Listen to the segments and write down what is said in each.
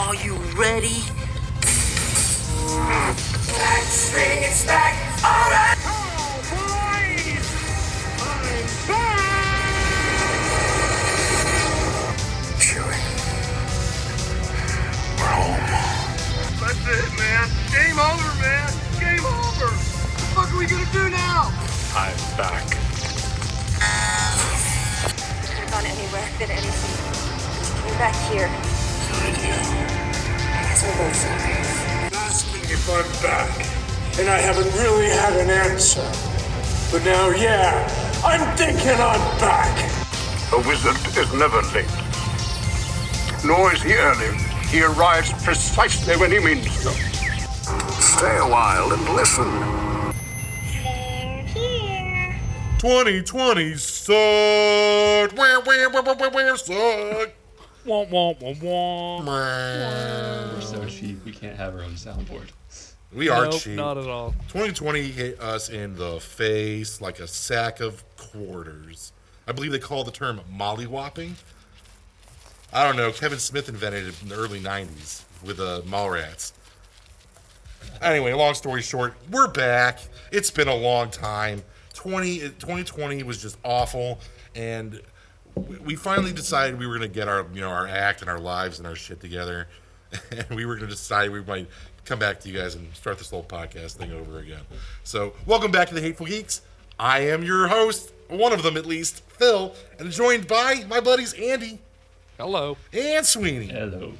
Are you ready? Bring it back. All right. Chewie. We're home. That's it, man. Game over, man. Game over. What the fuck are we gonna do now? I'm back. Could have gone anywhere, been anything. You're back here. So did. Asking if I'm back, and I haven't really had an answer. But now, yeah, I'm thinking I'm back. A wizard is never late. Nor is he early. He arrives precisely when he means to. Stay a while and listen. 2020 sucked. Wah, wah, wah, wah, wah, wah, sucked. Wah, wah, wah, wah. We're so cheap. We can't have our own soundboard. We are Nope, cheap. not at all. 2020 hit us in the face like a sack of quarters. I believe they call the term mollywhopping. I don't know. Kevin Smith invented it in the early 90s with uh, Mallrats. Anyway, long story short, we're back. It's been a long time. 20, 2020 was just awful. And we- we finally decided we were going to get our, you know, our act and our lives and our shit together. And we were going to decide we might come back to you guys and start this whole podcast thing over again. So, welcome back to the Hateful Geeks. I am your host, one of them at least, Phil, and joined by my buddies Andy Hello. and Sweeney. Hello.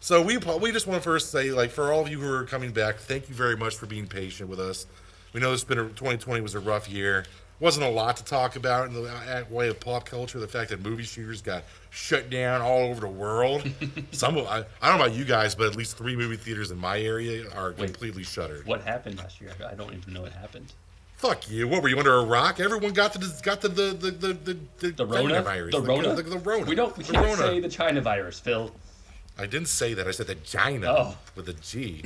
So we we just want to first say, like, for all of you who are coming back, thank you very much for being patient with us. We know this has been a, 2020 was a rough year. Wasn't a lot to talk about in the way of pop culture. The fact that movie theaters got shut down all over the world. Some of I, I don't know about you guys, but at least three movie theaters in my area are completely shuttered. What happened last year? I don't even know what happened. Fuck you! What were you under a rock? Everyone got the got the the the the the, the, The Rona? virus. The Rona? The, the Rona. We don't. We can't Rona. say the China virus, Phil. I didn't say that. I said the Gina Oh. with a G,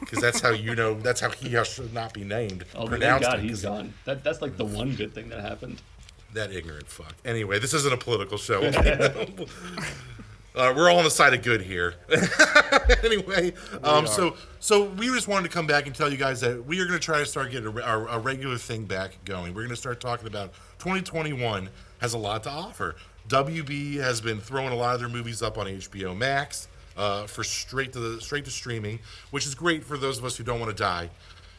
because that's how you know. That's how he should not be named. Oh, thank God he's gone. That, that's like the one good thing that happened. That ignorant fuck. Anyway, this isn't a political show. uh, we're all on the side of good here. anyway, um, so so we just wanted to come back and tell you guys that we are going to try to start getting a, our- a regular thing back going. We're going to start talking about 2021 has a lot to offer. WB has been throwing a lot of their movies up on HBO Max uh, for straight to the straight to streaming, which is great for those of us who don't want to die.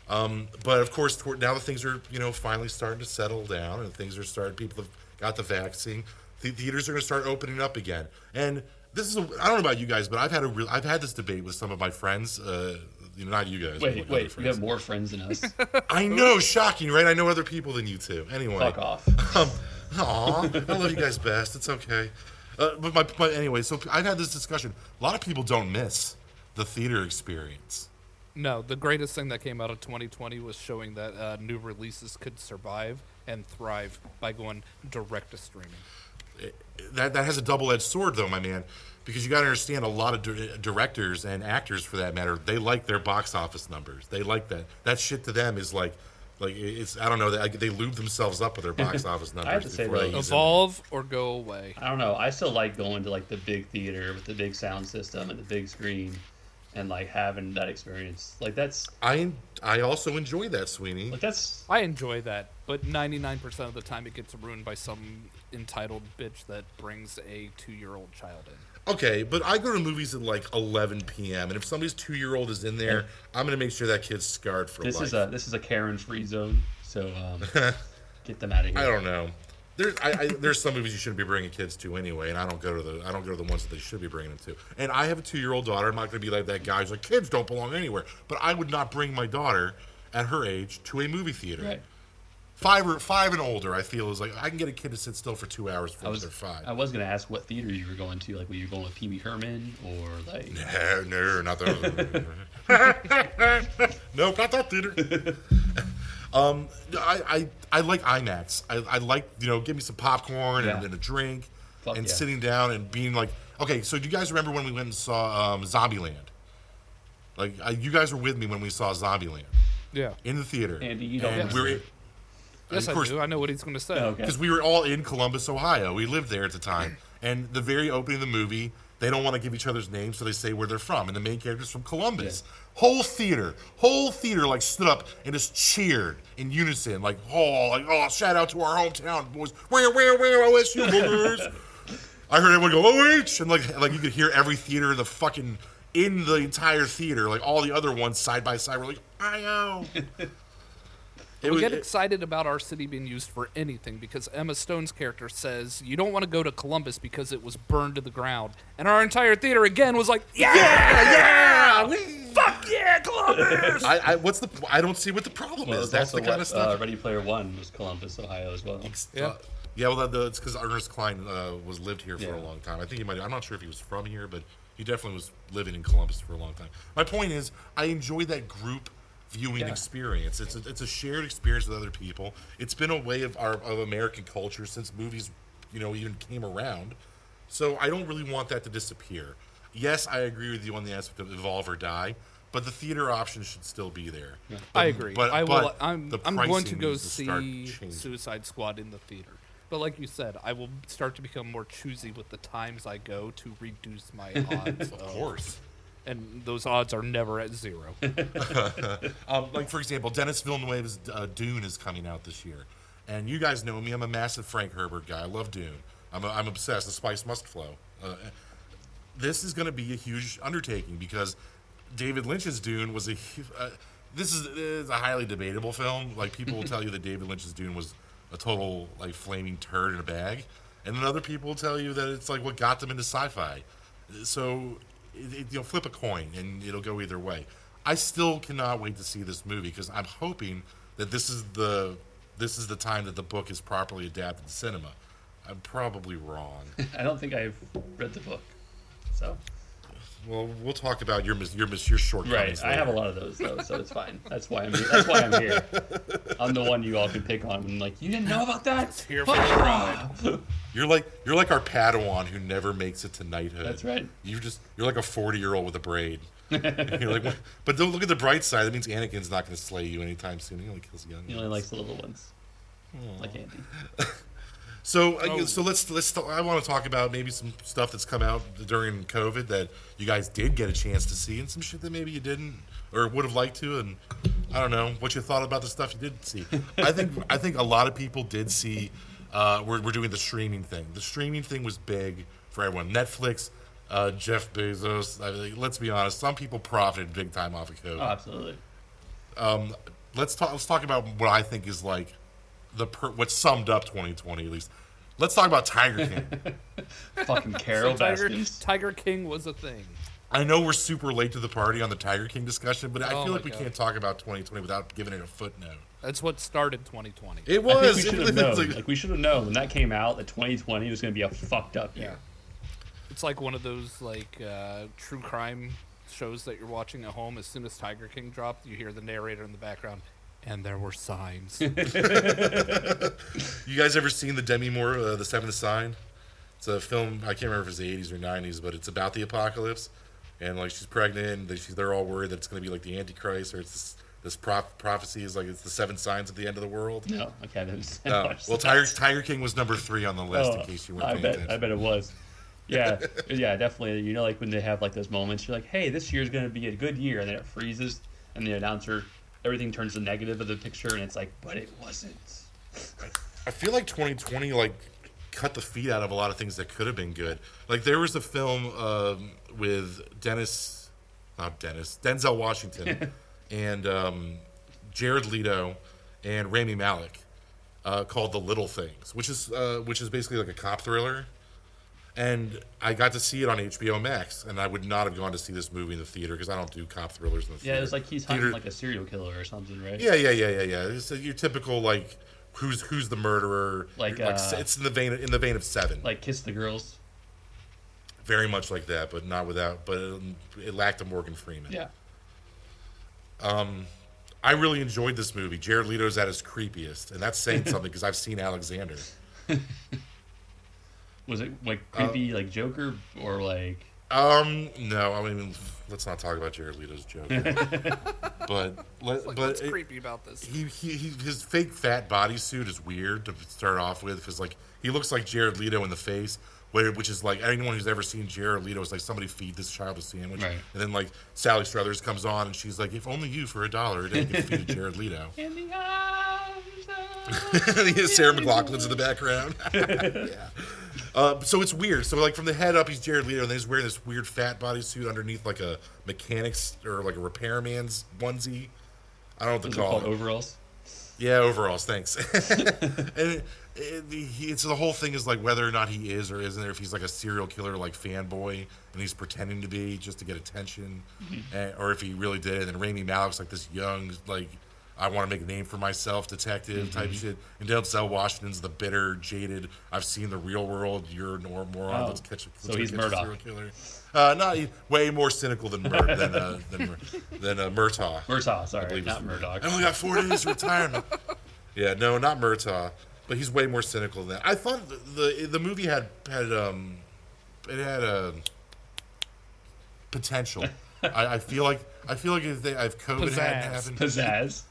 Um, but of course, now that things are you know finally starting to settle down and things are starting, people have got the vaccine. The theaters are going to start opening up again. And this is a, I don't know about you guys, but I've had a real I've had this debate with some of my friends. Uh, you know, not you guys. Wait, wait. You have more friends than us. I know, shocking, right? I know other people than you two. Anyway, Fuck off. um, aw, I love you guys best. It's okay. Uh, but my, my anyway, so I've had this discussion. A lot of people don't miss the theater experience. No, the greatest thing that came out of 2020 was showing that uh, new releases could survive and thrive by going direct to streaming. that that has a double-edged sword though my man because you got to understand a lot of di- directors and actors for that matter they like their box office numbers they like that that shit to them is like like it's i don't know they, they lube themselves up with their box office numbers I have to say, before they though, it. Evolve or go away. I don't know. I still like going to like the big theater with the big sound system and the big screen, and like having that experience. Like that's i i also enjoy that sweeney like that's I enjoy that, but 99% of the time it gets ruined by some entitled bitch that brings a two year old child in. Okay but i go to movies at like 11 p.m and if somebody's two-year-old is in there i'm gonna make sure that kid's scarred for this life is a this is a Karen free zone. So um, get them out of here. I don't know. There's I, I, there's some movies you shouldn't be bringing kids to anyway, and I don't go to the I don't go to the ones that they should be bringing them to. And I have a two year old daughter. I'm not to be like that guy who's like kids don't belong anywhere. But I would not bring my daughter at her age to a movie theater. Right. Five or five and older, I feel is like I can get a kid to sit still for two hours I before was they're five. I was gonna ask what theater you were going to. Like, were you going with Pee Wee Herman or like? no, no, not those. nope, not that theater. um, I, I, I like IMAX. I, I like you know, give me some popcorn and, Yeah. and a drink, Fuck and yeah. sitting down and being like, okay. So do you guys remember when we went and saw um, Zombieland? Like uh, you guys were with me when we saw Zombieland Yeah. in the theater. Andy, you don't And we were. Yes, of I course, do. I know what he's going to say. Okay. because we were all in Columbus, Ohio. We lived there at the time, and the very opening of the movie, they don't want to give each other's names, so they say where they're from. And the main character's from Columbus. Whole theater, whole theater, like stood up and just cheered in unison, like oh, like oh, shout out to our hometown boys. Where, where, where, OSU boogers. I heard everyone go OH, and like like you could hear every theater in the fucking in the entire theater, like all the other ones side by side, were like IO. It we was- get it- excited about our city being used for anything because Emma Stone's character says you don't want to go to Columbus because it was burned to the ground, and our entire theater again was like, yeah, yeah, fuck yeah, Columbus. I, I what's the I don't see what the problem Well, is. That's the kind what, of stuff. Uh, Ready Player One was Columbus, Ohio, as well. yeah. Yeah, well, the, it's because Ernest Cline uh, was lived here for a long time. I think he might. I'm not sure if he was from here, but he definitely was living in Columbus for a long time. My point is, I enjoy that group viewing Yeah. experience. It's a, it's a shared experience with other people. It's been a way of our of American culture since movies, you know, even came around. So I don't really want that to disappear. Yes, I agree with you on the aspect of evolve or die, but the theater option should still be there. I But- agree. But, I will. but I'm. I'm going to go to see. Suicide Squad in the theater. But like you said, I will start to become more choosy with the times I go to reduce my odds. Of course. And those odds are never at zero. Um, like for example, Denis Villeneuve's uh, Dune is coming out this year, and you guys know me. I'm a massive Frank Herbert guy. I love Dune. I'm, a, I'm obsessed. The spice must flow. Uh, this is going to be a huge undertaking because David Lynch's Dune was a. Uh, this is, is a highly debatable film. Like people will tell you that David Lynch's Dune was a total like flaming turd in a bag, and then other people will tell you that it's like what got them into sci-fi. So, it, it, you'll flip a coin and it'll go either way. I still cannot wait to see this movie because I'm hoping that this is the this is the time that the book is properly adapted to cinema. I'm probably wrong. I don't think I've read the book, so well, we'll talk about your mis- your mis- your shortcomings. right. I have a lot of those though, so it's fine. That's why I'm here. That's why I'm here. I'm the one you all can pick on. And like, you didn't know about that? Here for the ride. You're like you're like our Padawan who never makes it to knighthood. That's right. You just you're like a 40 year old with a braid. you're like, "What?" but don't look at the bright side. That means Anakin's not going to slay you anytime soon. He only kills young. He only likes the little ones, like Andy. So, uh, Oh. so let's let's. I want to talk about maybe some stuff that's come out during COVID that you guys did get a chance to see, and some shit that maybe you didn't or would have liked to, and I don't know what you thought about the stuff you did see. I think I think a lot of people did see. Uh, we're we're doing the streaming thing. The streaming thing was big for everyone. Netflix, uh, Jeff Bezos. I mean, let's be honest. Some people profited big time off of COVID Oh, absolutely. let's talk. Let's talk about what I think is like the per, what summed up 2020 at least. Let's talk about Tiger King. Fucking Carol Tiger, Tiger King was a thing. I know we're super late to the party on the Tiger King discussion, but I Oh feel like we God. can't talk about 2020 without giving it a footnote. That's what started 2020. It I was. think we should have known. like- Like, we should have known when that came out that 2020 was going to be a fucked up year. It's like one of those like uh, true crime shows that you're watching at home. As soon as Tiger King dropped, you hear the narrator in the background, and there were signs. you guys ever seen the Demi Moore, uh, The Seventh Sign? It's a film. I can't remember if it's the 80s or 90s, but it's about the apocalypse, and like she's pregnant. And they, she's, they're all worried that it's going to be like the Antichrist, or it's this, this prop, prophecy is like it's the seven signs of the end of the world. No, okay. I didn't Well, that. Tiger, Tiger King was number three on the list in Oh, case you weren't I paying bet. attention. I bet it was. Yeah, yeah, definitely. You know, like when they have like those moments, you're like, "Hey, this year's gonna be a good year," and then it freezes, and the announcer, everything turns the negative of the picture, and it's like, "But it wasn't." I feel like 2020 like cut the feet out of a lot of things that could have been good. Like there was a film um, with Dennis, not Dennis, Denzel Washington, and um, Jared Leto and Rami Malek uh, called The Little Things, which is uh, which is basically like a cop thriller. And I got to see it on HBO Max, and I would not have gone to see this movie in the theater because I don't do cop thrillers in the Yeah, theater. it was like he's hunting Theater- like a serial killer or something, right? yeah, yeah, yeah, yeah, yeah. It's your typical like who's who's the murderer. Like, like uh, it's in the vein in the vein of Seven, Like kiss the girls. very much like that, but not without. But it, it lacked a Morgan Freeman. Yeah. Um, I really enjoyed this movie. Jared Leto's at his creepiest, and that's saying something because I've seen Alexander. Was it like Uh, creepy, like Joker, or like? Um, no, I mean, let's not talk about Jared Leto's joke. but let, Like, but what's it- creepy about this? he, he, he his fake fat bodysuit is weird to start off with because like he looks like Jared Leto in the face, where, which is like anyone who's ever seen Jared Leto is like somebody feed this child a sandwich, Right. and then like Sally Struthers comes on and she's like, if only you for a dollar a day could feed Jared Leto. In the arms of- Sarah McLachlan's in the background. yeah. Uh, so it's weird. So like from the head up, he's Jared Leto, and then he's wearing this weird fat bodysuit underneath like a mechanic's or like a repairman's onesie. I don't know what to call called it. overalls. Yeah, overalls. Thanks. and it, it, it's the whole thing is like whether or not he is or isn't, or if he's like a serial killer, like fanboy, and he's pretending to be just to get attention, and, or if he really did. And then Rami Malek's like this young, like I want to make a name for myself, detective type shit. And Denzel Washington's the bitter, jaded. I've seen the real world. You're a moron. Oh, Let's catch. A, let's so he's catch a Murdoch. killer. Uh, not way more cynical than Mur- than uh, than, than uh, Murtaugh. Murtaugh, sorry, not Murdoch. I only got four days of retirement. yeah, no, not Murtaugh, but he's way more cynical than that. I thought the the, the movie had had um, it had a potential. I, I feel like I feel like if they if COVID hadn't Pizzazz. happened, Pizzazz.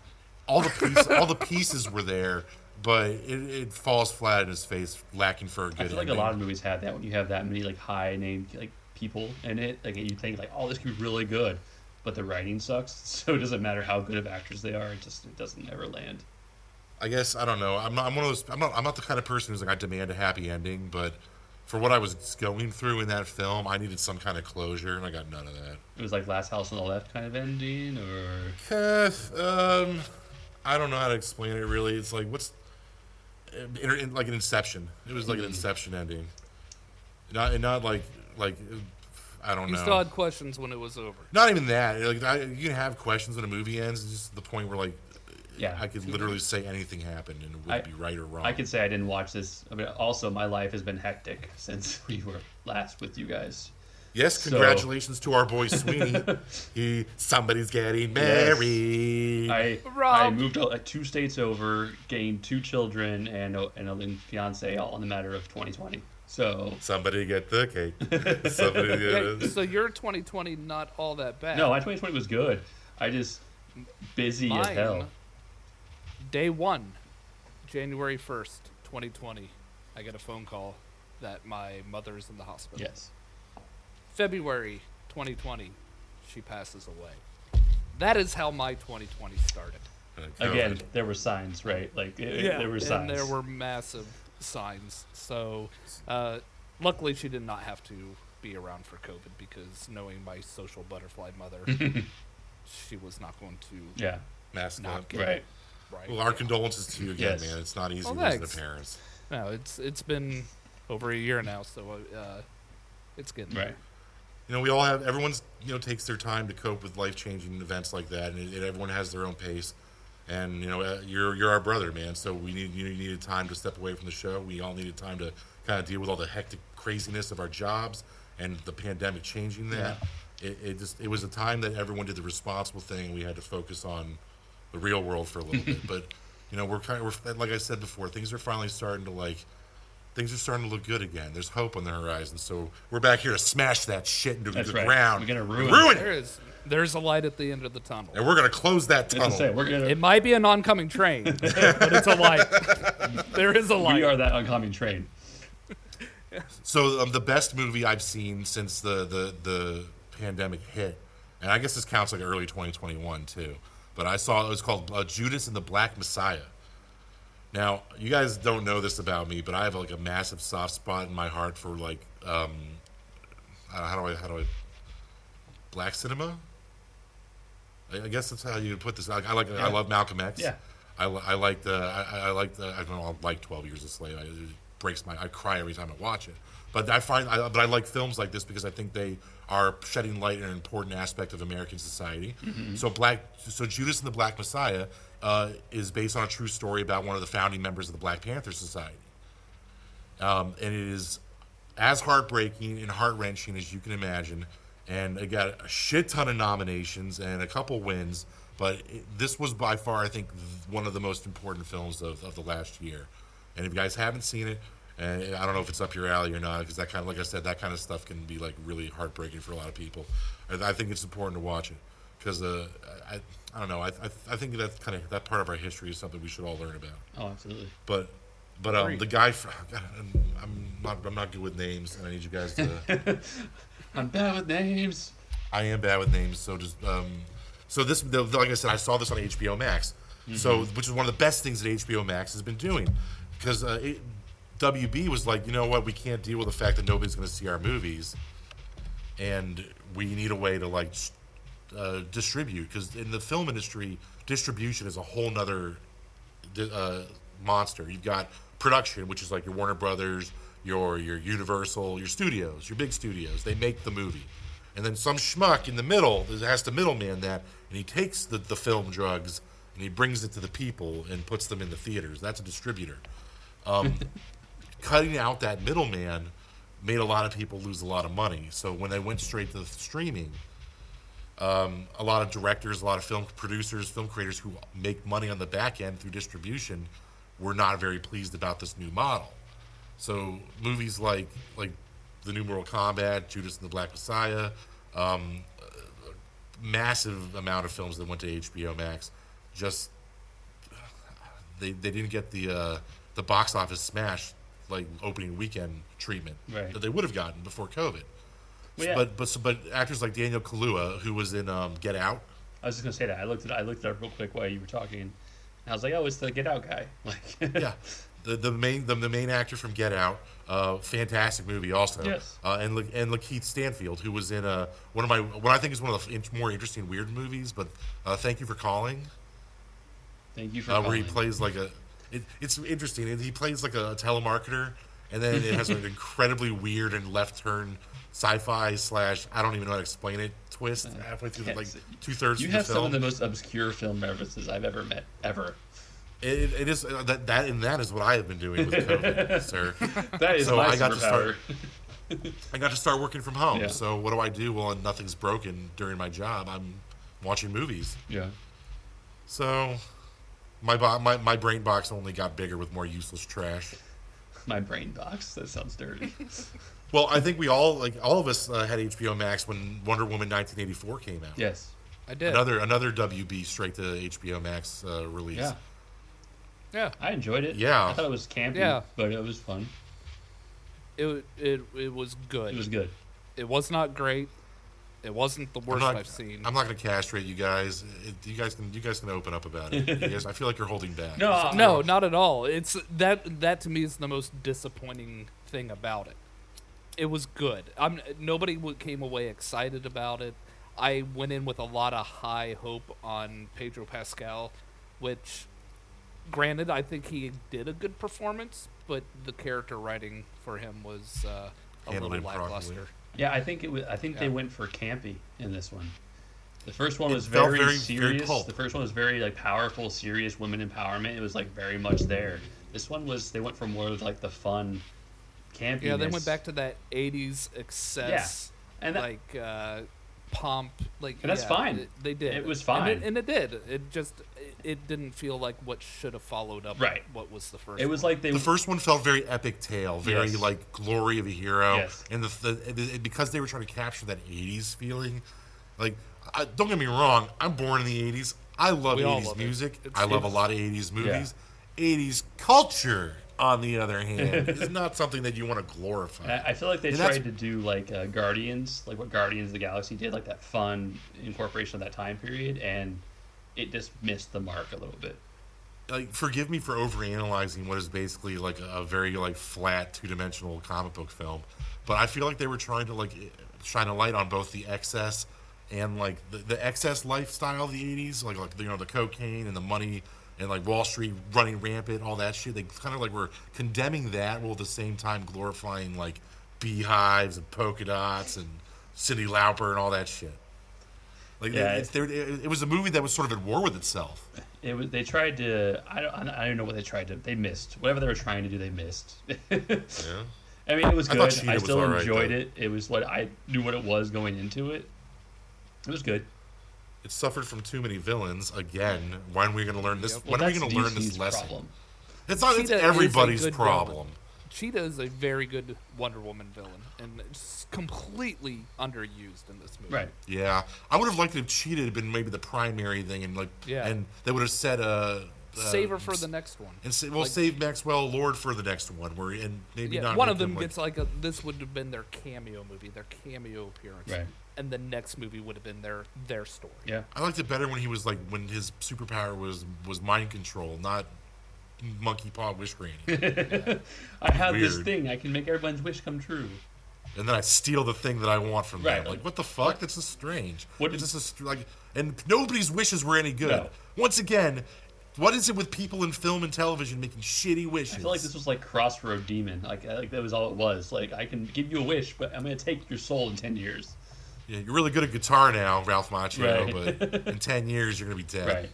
All the piece, all the pieces were there, but it, it falls flat in his face, lacking for a good. I feel like a lot of movies have that when you have that many like high name like people in it. Like you think like, oh, this could be really good, but the writing sucks. So it doesn't matter how good of actors they are. It just it doesn't ever land. I guess I don't know. I'm not. I'm one of those. I'm not. I'm not the kind of person who's like I demand a happy ending. But for what I was going through in that film, I needed some kind of closure, and I got none of that. It was like Last House on the Left kind of ending, or Uh, um, I don't know how to explain it. Really, it's like what's in, in, like an Inception. It was like an mm. Inception ending. Not and not like like I don't You know. You still had questions when it was over. Not even that. Like I, you can have questions when a movie ends. It's just the point where like yeah, I could literally say anything happened and it would I- be right or wrong. I could say I didn't watch this. I mean, also my life has been hectic since we were last with you guys. Yes, So- congratulations to our boy Sweeney. he somebody's getting married. I I Rob. moved uh, two states over, gained two children, and a, and a fiance all in the matter of 2020. So Somebody get the cake. Somebody get Yeah, so your 2020 not all that bad. no, my 2020 was good. I just busy as Mine, hell. Day one, January 1st, 2020, I get a phone call that my mother's in the hospital. Yes. February 2020, she passes away. That is how my 2020 started. Again, there were signs, right? Like it, it- there were signs. And there were massive signs. So, uh, luckily, she did not have to be around for COVID because knowing my social butterfly mother, she was not going to Yeah. mask not up. get Right. Right. Well, our condolences to you again, Yes. man. It's not easy Well, losing thanks. a parents. No, it's it's been over a year now, so uh, it's getting Right. You know, we all have everyone's you know takes their time to cope with life changing events like that, and, and everyone has their own pace. And you know, uh, you're you're our brother, man. So we need you needed time to step away from the show. We all needed time to kind of deal with all the hectic craziness of our jobs and the pandemic changing that. It, it just it was a time that everyone did the responsible thing. We had to focus on the real world for a little bit, but you know, we're kind of we're, like I said before, things are finally starting to like things are starting to look good again. There's hope on the horizon. So we're back here to smash that shit into That's the right. ground. We're gonna ruin ruin There it. is there's a light at the end of the tunnel. And we're gonna close that As tunnel. say, we're gonna. It might be an oncoming train, but it's a light. there is a light. we are that oncoming train. So um, the best movie I've seen since the, the the pandemic hit, and I guess this counts like early 2021 too. But I saw it was called uh, Judas and the Black Messiah. Now you guys don't know this about me, but I have like a massive soft spot in my heart for like um, I don't know, how do I how do I black cinema. I, I guess that's how you put this. I, I like I love Malcolm X. Yeah. I, I like the I, I like the I don't know I like Twelve Years a Slave. I, it breaks my I cry every time I watch it. But I find I, but I like films like this because I think they are shedding light on an important aspect of American society. So black so Judas and the Black Messiah uh, is based on a true story about one of the founding members of the Black Panther Society. Um, and it is as heartbreaking and heart wrenching as you can imagine. And it got a shit ton of nominations and a couple wins. But it, this was by far, I think, one of the most important films of, of the last year. And if you guys haven't seen it, and I don't know if it's up your alley or not, because that kind of, like I said, that kind of stuff can be like really heartbreaking for a lot of people. I, I think it's important to watch it because uh, I, I don't know. I, I, I think that kind of that part of our history is something we should all learn about. Oh, absolutely. But But um, the guy, fr- God, I'm, not, I'm not good with names, and I need you guys to. I'm bad with names. I am bad with names, so just um, so this, the, like I said, I saw this on HBO Max, so which is one of the best things that HBO Max has been doing, because uh, WB was like, you know what, we can't deal with the fact that nobody's going to see our movies, and we need a way to like uh, distribute, because in the film industry, distribution is a whole nother uh, monster. You've got production, which is like your Warner Brothers, your your Universal, your studios, your big studios. They make the movie, and then some schmuck in the middle has to middleman that, and he takes the, the film drugs and he brings it to the people and puts them in the theaters. That's a distributor. Um, cutting out that middleman made a lot of people lose a lot of money. So when they went straight to streaming, um, a lot of directors, a lot of film producers, film creators who make money on the back end through distribution were not very pleased about this new model. So movies like like the new Mortal Kombat, Judas and the Black Messiah, um, massive amount of films that went to HBO Max, just they, they didn't get the uh, the box office smash like opening weekend treatment Right. that they would have gotten before COVID. Well, yeah. But but so- but actors like Daniel Kaluuya, who was in um, Get Out, I was just gonna say that. I looked at I looked it up real quick while you were talking. And I was like, oh, it's the Get Out guy. Like, yeah, the the main the, the main actor from Get Out, uh, fantastic movie also. Yes. Uh, and and Lakeith Stanfield, who was in uh, one of my what I think is one of the in- more interesting weird movies, but uh, Thank You for Calling, Thank you for uh, where he plays like a. It, it's interesting. He plays like a telemarketer, and then it has an incredibly weird and left turn sci-fi slash I don't even know how to explain it twist halfway through the, like two thirds You of the have film. some of the most obscure film references I've ever met ever. It, it is uh, that that and that is what I have been doing with COVID, sir. That is So my I got to start- I got to start working from home. Yeah. So what do I do? Well, nothing's broken during my job. I'm watching movies. yeah. So my bo- my my brain box only got bigger with more useless trash. My brain box. That sounds dirty. Well, I think we all like all of us uh, had HBO Max when Wonder Woman 1984 came out. yes. I did. Another another WB straight to HBO Max uh, release. Yeah. yeah. I enjoyed it. Yeah. I thought it was campy, Yeah. but it was fun. It it it was good. It was good. It was not great. It wasn't the worst not, I've seen. I'm not going to castrate you guys. It, you guys can you guys can open up about it. You guys, I feel like you're holding back. No, I- no, not at all. It's that that to me is the most disappointing thing about it. It was good. I'm nobody came away excited about it. I went in with a lot of high hope on Pedro Pascal, which, granted, I think he did a good performance, but the character writing for him was uh, a Handled little improperly. lackluster. Yeah, I think it was. I think they went for campy in this one. The first one It was very, very- very serious. pulp. the first one was very like powerful, serious women empowerment. It was like very much there. This one was. They went for more of like the fun, campiness. Yeah, they went back to that '80s excess, Yeah. And that- like uh, pomp, like And that's yeah, fine. it- they did. It was And fine. it, and it did. It just it, it didn't feel like what should have followed up. Right. What was the first? It was one. like they. The first one felt very epic tale, very Yes. like glory of a hero, Yes. and the, the, the because they were trying to capture that '80s feeling. Like, I, don't get me wrong, I'm born in the '80s. I love We '80s love music. It's- I love a lot of '80s movies. '80s culture, on the other hand, is not something that you want to glorify. I I feel like they And that's- tried to do like uh, Guardians, like what Guardians of the Galaxy did, like that fun incorporation of that time period, and it just missed the mark a little bit. like forgive me for overanalyzing what is basically like a, a very like flat two-dimensional comic book film but i feel like they were trying to like shine a light on both the excess and like the, the excess lifestyle of the 80s like like you know the cocaine and the money and like wall street running rampant all that shit they kind of like were condemning that while at the same time glorifying like beehives and polka dots and Cyndi Lauper and all that shit like Yeah, it, it's it, it was a movie that was sort of at war with itself It was they tried to I don't I don't know what they tried to they missed whatever they were trying to do they missed. yeah I mean, it was good. thought I, still enjoyed though. it. It was what I knew what it was going into it. It was good. It suffered from too many villains. Again, when are we going to learn this? Yep. When are we going to learn this lesson? problem. It's not. It's Cheetah is a everybody's problem. villain. Cheetah is a very good Wonder Woman villain, and it's completely underused in this movie. Right. Yeah, I would have liked it if Cheetah had been maybe the primary thing, and like, Yeah. and they would have set uh Save her for the next one. and say, we'll Like- save Maxwell Lord for the next one. Where and maybe Yeah, not. one of them him, like- gets like a. This would have been their cameo movie, their cameo appearance, Right. And the next movie would have been their their story. Yeah. I liked it better when he was like when his superpower was was mind control, not monkey paw wish granny. I have this thing. I can make everyone's wish come true. and then I steal the thing that I want from Right. them. Like, what the fuck? That's just strange. What it's is- just a str- like, and nobody's wishes were any good. No. Once again, what is it with people in film and television making shitty wishes? I feel like this was like Crossroad Demon. Like, like that was all it was. Like, I can give you a wish, but I'm gonna take your soul in ten years. Yeah, you're really good at guitar now, Ralph Macchio, Right. but in ten years you're gonna be dead. Right.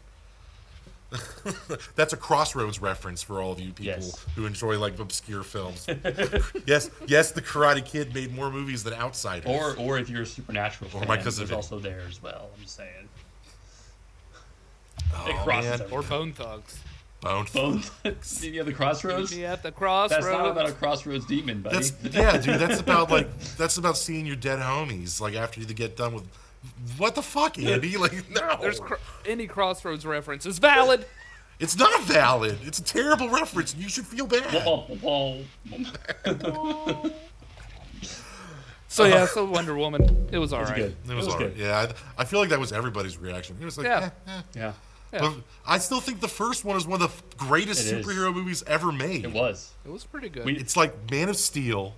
That's a Crossroads reference for all of you people Yes. who enjoy like obscure films. yes, yes, the Karate Kid made more movies than Outsiders. Or, or if you're a supernatural Or fan, my cousin it's also there as well. I'm just saying. oh, it crosses man. Everything. Or Bone Thugs. Bone. Bones. you have the crossroads. Yeah, at the crossroads. That's not about a crossroads demon, buddy. That's yeah, dude. That's about like that's about seeing your dead homies. Like after you get done with, what the fuck, Andy? Like no, There's cr- any crossroads reference is valid. it's not valid. It's a terrible reference. You should feel bad. So yeah, so Wonder Woman, it was all It's right. good. It was, alright. good. Yeah, I, I feel like that was everybody's reaction. It was like, Yeah. eh, eh. Yeah, But I still think the first one is one of the greatest It is. superhero movies ever made. it was. It was pretty good. We- It's like Man of Steel,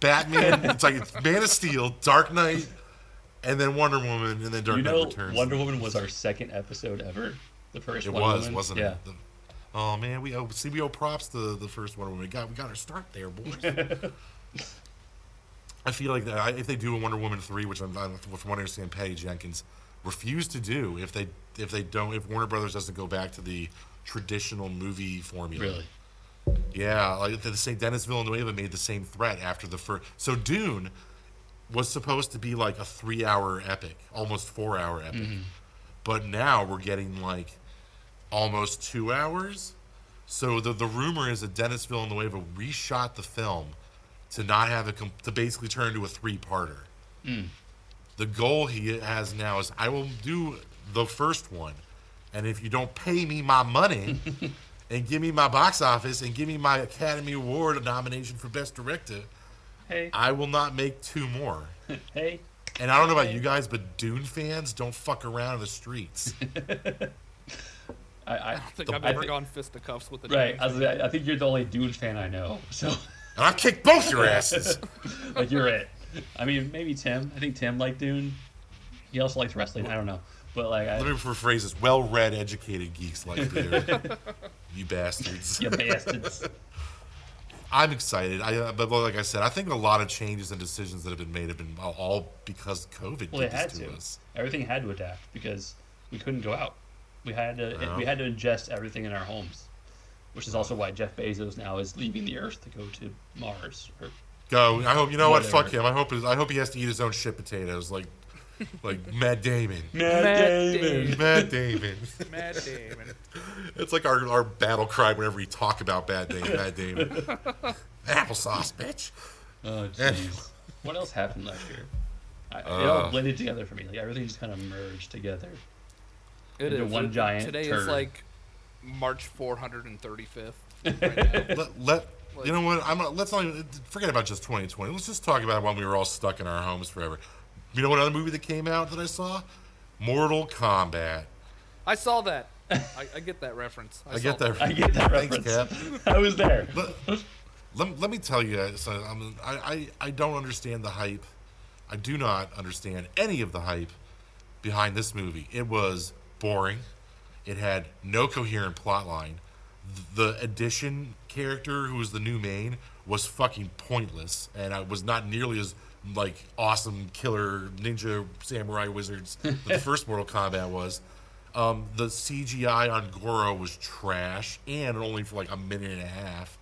Batman. it's like it's Man of Steel, Dark Knight, and then Wonder Woman, and then Dark You Knight know, Returns. Wonder Woman was our second episode ever. The first It Wonder was, Woman. wasn't yeah. it? The- oh man, we owe see we owe props to the first one. We got we got our start there, boys. I feel like that I, if they do a Wonder Woman three, which I'm, I'm from what I understand, Patty Jenkins refused to do if they if they don't if Warner Brothers doesn't go back to the traditional movie formula. Really. Yeah, like the same Dennis Villanueva made the same threat after the first. So Dune was supposed to be like a three-hour epic, almost four-hour epic, mm-hmm. but now we're getting like almost two hours. So the the rumor is that Dennis Villanueva reshot the film to not have it com- to basically turn into a three-parter. Mm. The goal he has now is I will do the first one, and if you don't pay me my money and give me my box office and give me my Academy Award nomination for Best Director, Hey, I will not make two more. hey. And I don't know about you guys, but Dune fans don't fuck around in the streets. I, I, I think the- I've I ever think- gone fisticuffs with a right. Dune I, was, I think you're the only Dune fan I know. So, And I've kicked both your asses. like, you're it. I mean, maybe Tim. I think Tim liked Dune. He also likes wrestling. I don't know, but like, I, Let me rephrase this: well-read, educated geeks like you, you bastards. you bastards. I'm excited. I, uh, but like I said, I think a lot of changes and decisions that have been made have been all- because COVID Well, did they had this to. to us. Everything had to adapt because we couldn't go out. We had to. Yeah. We had to ingest everything in our homes, which is also why Jeff Bezos now is leaving the Earth to go to Mars. Or, Go. I hope you know what. Fuck him. I hope. I hope he has to eat his own shit potatoes, like, like Matt Damon. Matt Damon. Matt Damon. Matt Damon. It's like our, our battle cry whenever we talk about Bad Damon. Matt Damon. Applesauce, bitch. oh jeez. what else happened last year? I, it Uh. all blended together for me. Like everything just kind of merged together. It Into is. one giant Today turd. is like March 435th. Right now. Let, let you know what? I'm. not- Let's not even, forget about just 2020. Let's just talk about when we were all stuck in our homes forever. You know what other movie that came out that I saw? Mortal Kombat. I saw that. I, I get that reference. I, saw get that. I get that Thanks, reference. Cap. I was there. let, let, let me tell you, guys, uh, I'm, I, I, I don't understand the hype. I do not understand any of the hype behind this movie. It was boring. It had no coherent plot line. The addition character, who was the new main, was fucking pointless, and I was not nearly as like awesome killer ninja samurai wizards that the first Mortal Kombat was. Um, the CGI on Goro was trash, and only for like a minute and a half.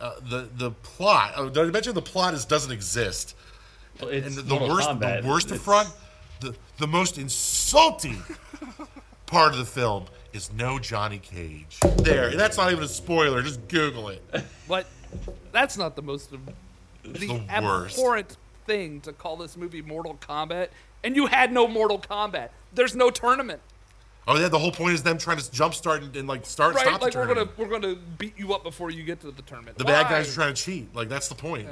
Uh, the the plot. Uh, did I mention the plot is doesn't exist? Well, it's and the, the worst, Kombat. the worst affront, the the most insulting part of the film is no Johnny Cage. There, that's not even a spoiler. Just Google it. But that's not the most the, the worst. abhorrent thing to call this movie Mortal Kombat. And you had no Mortal Kombat. There's no tournament. Oh yeah, the whole point is them trying to jumpstart and, and like start Right, stop like the we're tournament. gonna we're gonna beat you up before you get to the tournament. The bad guys are trying to cheat. Like that's the point.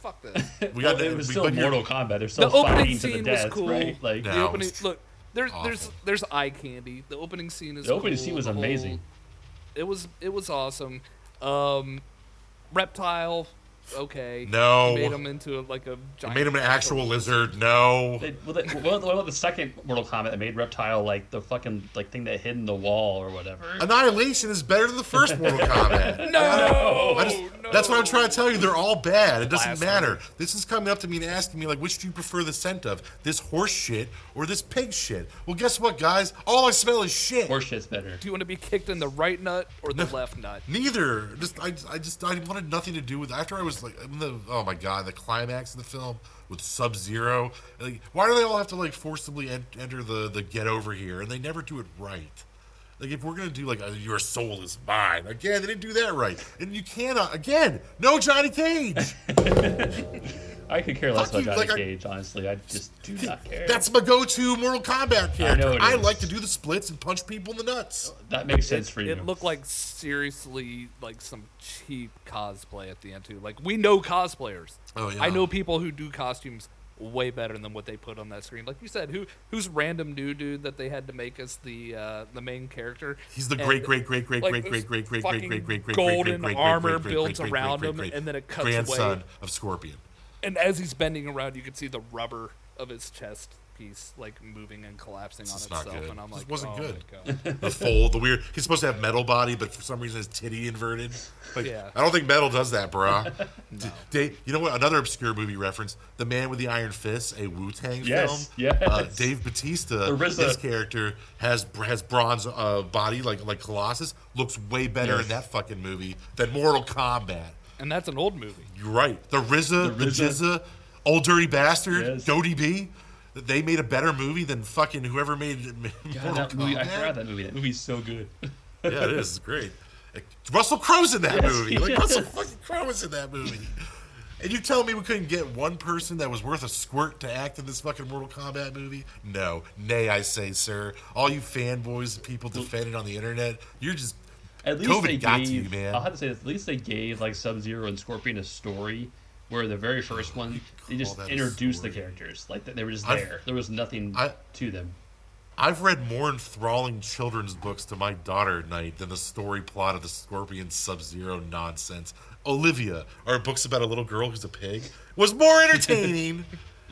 Fuck this. We Well, got it was we- still Mortal Kombat. They're still the fighting to the death, cool. right? Like No. the opening look there's there's awful. there's eye candy. The opening scene is The opening cool, scene was whole- amazing. it was it was awesome. Um, reptile, okay. No. You made him into a, like a It giant. made him an actual lizard. No. They, well, they, what, what about the second Mortal Kombat that made Reptile like the fucking like thing that hid in the wall or whatever? Annihilation is better than the first Mortal Kombat. No, I just, no. That's what I'm trying to tell you. They're all bad. It doesn't Blasphemy. matter. This is coming up to me and asking me like, which do you prefer the scent of? This horse shit or this pig shit? Well, guess what, guys? All I smell is shit. Horse shit's better. Do you want to be kicked in the right nut or the left nut? Neither. Just I, I just I wanted nothing to do with. After I was like, the oh my god, the climax of the film with Sub Zero. Like, why do they all have to like forcibly en- enter the the get over here? And they never do it right. Like if we're gonna do like a, your soul is mine again, they didn't do that right, and you cannot again. No Johnny Cage. I could care less Fuck about you, Johnny like, I- Cage, honestly. I just do not care. That's my go-to Mortal Kombat character. know I, like to do the splits and punch people in the nuts. that makes sense for you. It looked like seriously like some cheap cosplay at the end too. Like we know cosplayers. Oh, yeah. I know people who do costumes way better than what they put on that screen. Like you said, who who's random new dude that they had to make as the uh, the main character? He's the And, great, great, great, great, like, great, this great, great, great, great, fucking great, great, great, golden great, great, armor great, great, built great, great, around great, him, great, and then it cuts grandson away. of Scorpion. And as he's bending around, you can see the rubber of his chest piece like moving and collapsing on It's not itself. good. And I'm This like, wasn't oh good. my God. The fold, the weird. He's supposed to have metal body, but for some reason his titty inverted. Like, Yeah. I don't think metal does that, brah. Dave, you know what? Another obscure movie reference: The Man with the Iron Fist, a Wu Tang Yes, film. yes. Uh, Dave Batista, The RZA. his character has has bronze uh, body like like Colossus. Looks way better Yes. in that fucking movie than Mortal Kombat. And that's an old movie. You're right. The RZA, the, The GZA, Old Dirty Bastard, Yes. Dodie B. They made a better movie than fucking whoever made, made God, Mortal that movie, I Kombat. forgot that movie. That movie's so good. Yeah, it is. It's great. Like, Russell Crowe's in that Yes, movie. Like is. Russell fucking Crowe is in that movie. And you tell me we couldn't get one person that was worth a squirt to act in this fucking Mortal Kombat movie? No. Nay, I say, sir. All you fanboys, and people defending on the internet, you're just At least COVID they got gave. you, man. I'll have to say, this, at least they gave like Sub Zero and Scorpion a story. Where the very first one, they just introduced the characters, like they were just I've- there. There was nothing I- to them. I've read more enthralling children's books to my daughter at night than the story plot of the Scorpion Sub Zero nonsense. Olivia, our books about a little girl who's a pig, was more entertaining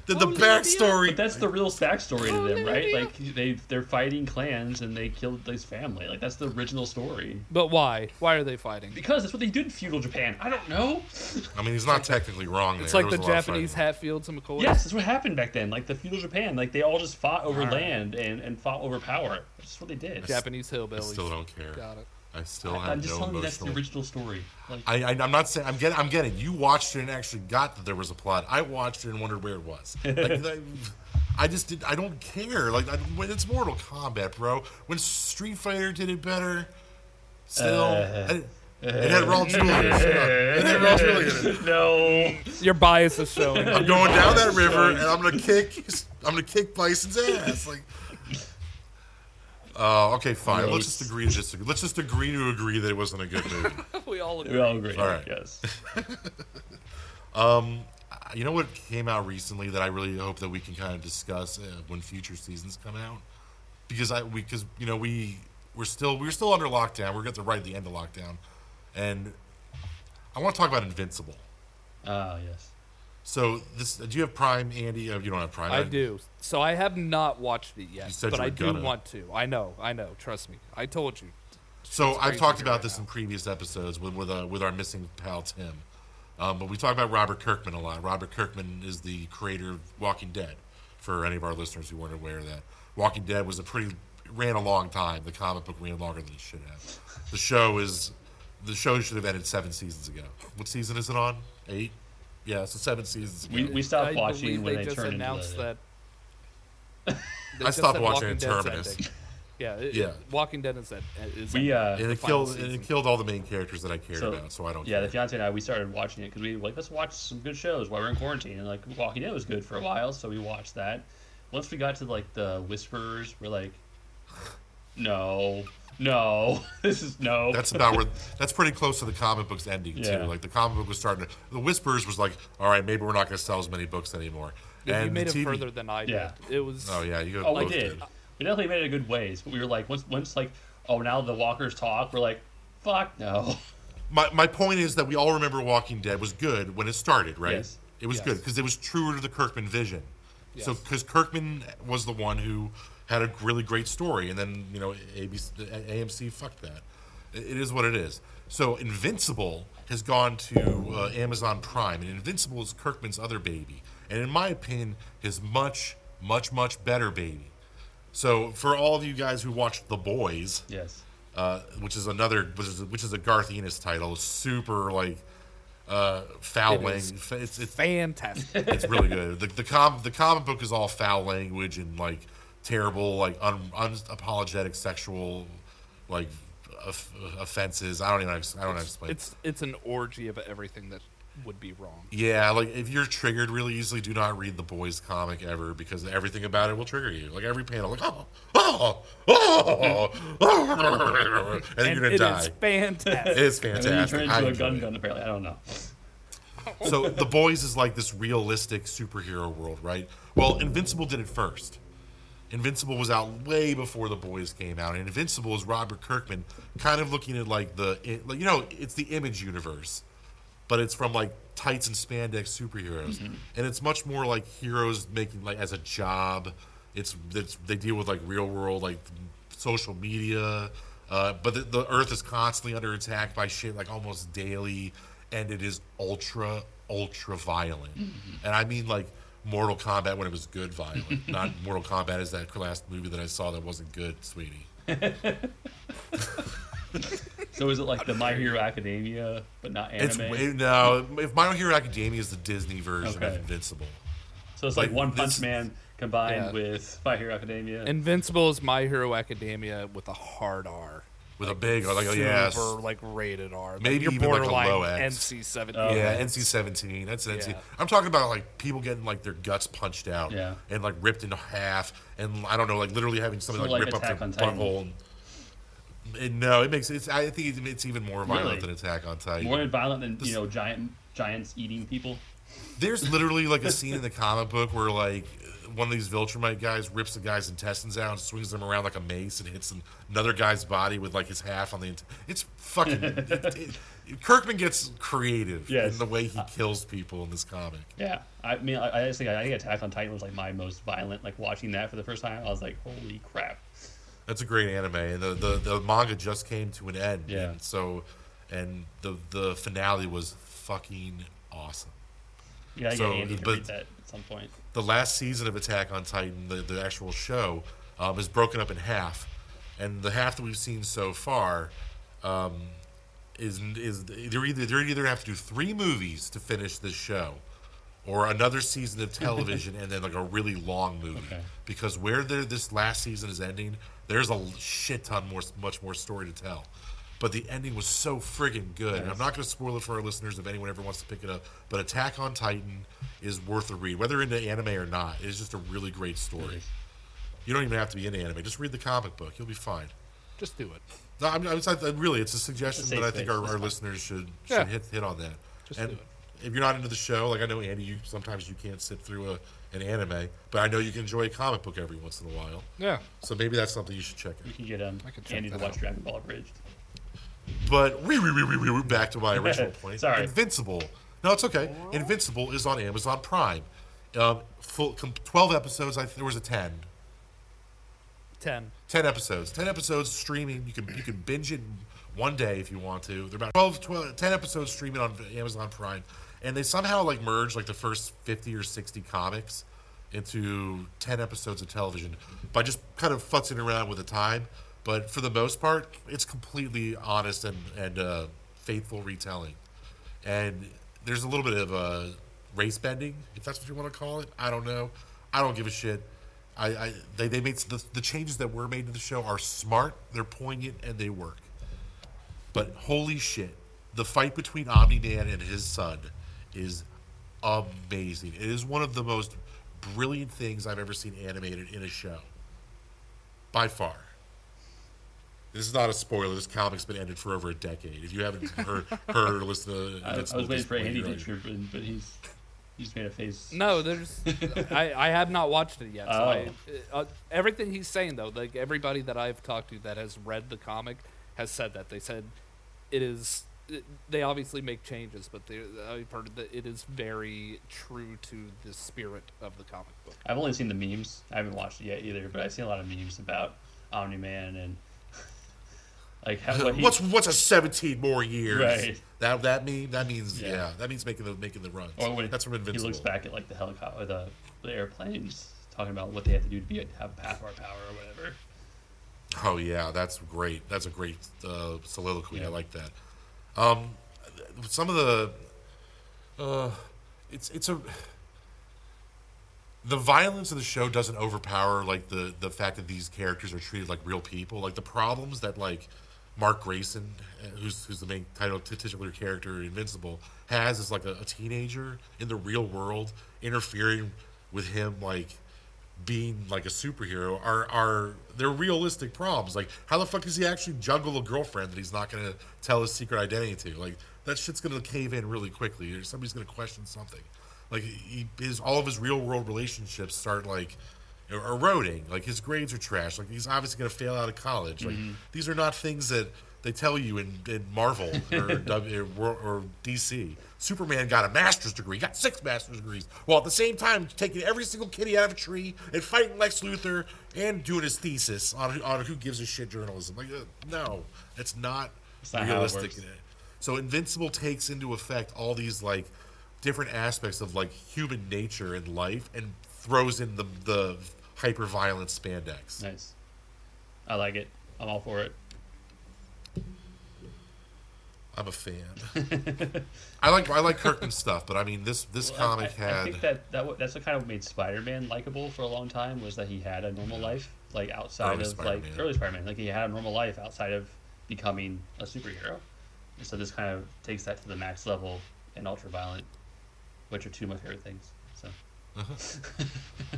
than the backstory. But that's the real backstory to them, right? Like they they're fighting clans and they killed his family. Like that's the original story. But why? Why are they fighting? Because that's what they did in feudal Japan. I don't know. I mean, he's not technically wrong there. It's like There the was a lot of Japanese fighting. Hatfields and McCoys. Yes, that's what happened back then. Like the feudal Japan, like they all just fought over land and, and fought over power. That's what they did. Japanese I hillbillies. still don't care. Got it. I still I, have am just no telling you that's the original story. Like I, I, I'm not saying I'm getting. I'm getting. You watched it and actually got that there was a plot. I watched it and wondered where it was. Like, I, I just did. I don't care. Like I, when it's Mortal Kombat, bro. When Street Fighter did it better, still. Uh, I- it had Raul Julia. It had Raul Julia no. Your bias is showing. I'm going down that river and I'm gonna kick. I'm gonna kick Bison's ass. Like. Oh, okay, fine. Let's just agree to disagree. Let's just agree to agree that it wasn't a good movie. we all agree. We all agree. All right. Yes. You know what came out recently that I really hope that we can kind of discuss uh, when future seasons come out, because I we because you know we we're still we're still under lockdown. We're at the right at the end of lockdown, and I want to talk about Invincible. Ah, yes. So this do you have Prime, Andy? You don't have Prime. I do. So I have not watched it yet, You said but I do gonna. want to. I know. I know. Trust me. I told you. So I've talked about right this now. in previous episodes with with, uh, with our missing pal Tim, um, but we talk about Robert Kirkman a lot. Robert Kirkman is the creator of Walking Dead. For any of our listeners who weren't aware of that, Walking Dead was a pretty ran a long time. The comic book ran longer than it should have. The show is the show should have ended seven seasons ago. What season is it on? Eight. Yeah, so seven seasons ago. We, we stopped I watching when they they just turned announced into the, that. I stopped watching Walking Terminus. ending. Yeah, it, Yeah. Walking Dead is that is We, uh, and The it killed and it killed all the main characters that I cared So, about. So I don't. Yeah, care. the fiance and I we started watching it because we were like let's watch some good shows while we're in quarantine and like Walking Dead was good for a while, so we watched that. Once we got to like the Whisperers, we're like, no, no. This is no. That's about where. That's pretty close to the comic book's ending Yeah. too. Like the comic book was starting to. The Whispers was like, all right, maybe we're not going to sell as many books anymore. Yeah, you made the it TV further than I did. Yeah. It was. Oh yeah, you go. Oh, we both did. We definitely made it a good ways, but we were like, once, once like, oh, now the walkers talk. We're like, fuck no. My, my point is that we all remember Walking Dead was good when it started, right? Yes. It was Yes. good because it was truer to the Kirkman vision. So because Kirkman was the one who had a really great story, and then you know ABC, AMC fucked that. It is what it is. So Invincible has gone to uh, Amazon Prime, and Invincible is Kirkman's other baby, and in my opinion, his much, much, much better baby. So for all of you guys who watched The Boys, Yes. uh, which is another which is, which is a Garth Ennis title, super like uh, foul It language. It's, it's fantastic. it's really good. The the com the comic book is all foul language and like terrible like un, unapologetic sexual like off- offenses. I don't even I don't know how to explain. it's it's an orgy of everything that would be wrong. yeah, like if you're triggered really easily, do not read the boys comic ever because everything about it will trigger you. Like every panel, like oh oh oh, oh and then And you're gonna it die. is fantastic. It's And then you fantastic. turn into a gun gun. Apparently, I don't know. So the boys is like this realistic superhero world, right? Well, Invincible did it first. Invincible was out way before the boys came out, and Invincible is Robert Kirkman kind of looking at like the like, you know it's the Image universe, but it's from like tights and spandex superheroes, and it's much more like heroes making like as a job. It's it's they deal with like real world like social media, uh, but the, the Earth is constantly under attack by shit like almost daily, and it is ultra ultra violent, and I mean like Mortal Kombat when it was good violent, not Mortal Kombat is that last movie that I saw that wasn't good, sweetie. So is it like the My Hero Academia, but not It's anime? way, no. If My Hero Academia is the Disney version of Invincible. so it's like, like, One Punch this- Man combined Yeah. with My Hero Academia. Invincible is My Hero Academia with a hard R. With a big, or like, oh, Super, yes. like rated R. Like, Maybe you're even, like, a borderline low X. NC seventeen. Oh, Yeah. NC seventeen. That's an NC. Yeah. I'm talking about like people getting like their guts punched out, Yeah. and like ripped into half, and I don't know, like literally having somebody So like, like rip up their on Titan. butthole. And, and no, it makes it's. I think it's, it's even more violent Really? than Attack on Titan. More violent than you know giant giants eating people. There's literally like a scene in the comic book where like one of these Viltrumite guys rips the guy's intestines out and swings them around like a mace and hits another guy's body with like his half on the. Int- it's fucking. it, it- Kirkman gets creative Yes. in the way he kills people in this comic. Yeah, I mean, I, I just think I think Attack on Titan was like my most violent. Like watching that for the first time, I was like, holy crap. That's a great anime, and the, the, the manga just came to an end. Yeah. And so, and the the finale was fucking awesome. Yeah, So, get Andy but- read that at some point. the last season of Attack on Titan, the, the actual show, um, is broken up in half, and the half that we've seen so far um, is is they're either they're either gonna have to do three movies to finish this show, or another season of television and then like a really long movie. Okay. Because where this last season is ending, there's a shit ton more, much more story to tell. But the ending was so friggin' good. And I'm not going to spoil it for our listeners if anyone ever wants to pick it up. But Attack on Titan is worth a read, whether into anime or not. It is just a really great story. You don't even have to be into anime. Just read the comic book. You'll be fine. Just do it. No, I'm, I'm, I'm really, it's a suggestion, It's a but I think our, our listeners should, should Yeah. hit, hit on that. Just and do it. if you're not into the show, like I know Andy, you sometimes you can't sit through a, an anime, but I know you can enjoy a comic book every once in a while. Yeah. So maybe that's something you should check You out. can get um, I can check Andy to watch out. Dragon Ball Abridged. But we, we, we, we, we, back to my original point. Sorry. Invincible. No, it's okay. Invincible is on Amazon Prime. Um, full com- twelve episodes. I there was a ten. Ten. 10 episodes 10 episodes streaming you can you can binge it one day if you want to they're about 12, 12 10 episodes streaming on amazon prime and they somehow like merge like the first 50 or 60 comics into 10 episodes of television by just kind of futzing around with the time but for the most part it's completely honest and and uh, faithful retelling and there's a little bit of uh, race bending, if that's what you want to call it. I don't know. I don't give a shit. I, I they, they made the, the changes that were made to the show are smart, they're poignant, and they work. But holy shit, the fight between Omni Man and his son is amazing. It is one of the most brilliant things I've ever seen animated in a show, by far. This is not a spoiler. This comic's been ended for over a decade. If you haven't heard, heard or listened to I, I was waiting for Andy you're to right. in, but he's he's made a face. No, there's. I, I have not watched it yet. So I, Oh. uh, everything he's saying though, like everybody that I've talked to that has read the comic has said that they said it is. It, they obviously make changes, but they, I've heard that it is very true to the spirit of the comic book. I've only seen the memes. I haven't watched it yet either, but I've seen a lot of memes about Omni Man and like how, what he, what's what's a 17 more years? Right. That that mean that means Yeah. yeah, that means making the making the runs. or when That's from he Invincible. looks back at like the helicopter, the, the airplanes, talking about what they have to do to be have path or power or whatever. Oh yeah, that's great. That's a great uh, soliloquy. Yeah. I like that. Um, some of the, uh, it's it's a. The violence of the show doesn't overpower like the the fact that these characters are treated like real people. Like the problems that like Mark Grayson, uh, who's who's the main title titular character Invincible, has as like a, a teenager in the real world, interfering with him like being like a superhero are are they're realistic problems. Like how the fuck does he actually juggle a girlfriend that he's not gonna tell his secret identity to? Like that shit's gonna cave in really quickly. Or somebody's gonna question something. Like he, his all of his real world relationships start like eroding. Like his grades are trash. Like he's obviously gonna fail out of college. Like these are not things that they tell you in, in Marvel or, w, or, or DC. Superman got a master's degree, got six master's degrees, while at the same time taking every single kitty out of a tree and fighting Lex Luthor and doing his thesis on, on who gives a shit journalism. Like, uh, no, it's not It's not how it realistic. So Invincible takes into effect all these like different aspects of like human nature and life and throws in the the hyper violent spandex. Nice. I like it. I'm all for it. I'm a fan. I like I like Kirkman's stuff, but I mean this this comic I, I had think that, that that's what kind of made Spider-Man likable for a long time was that he had a normal life, like outside Early of Spider-Man. like early Spider-Man, like he had a normal life outside of becoming a superhero. And so this kind of takes that to the max level in Ultraviolet, which are two of my favorite things. So uh-huh.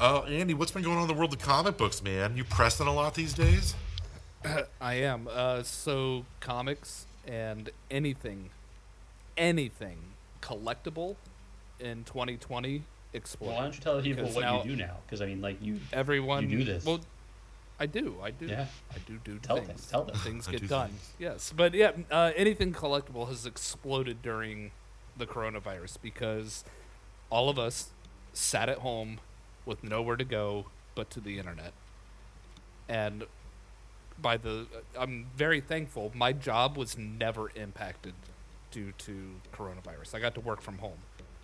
uh, Andy, what's been going on in the world of comic books, man? You pressing a lot these days? I am. Uh, so comics and anything, anything collectible in 2020 exploded. well, why don't you tell people what now you do now? Because I mean, like you, Everyone You do this. Well, I do. I do. Yeah. I do do Tell things. them, tell them. Things get do done. things. Yes, but yeah, uh, anything collectible has exploded during the coronavirus because all of us sat at home with nowhere to go but to the internet, and by the I'm very thankful. My job was never impacted due to coronavirus. I got to work from home,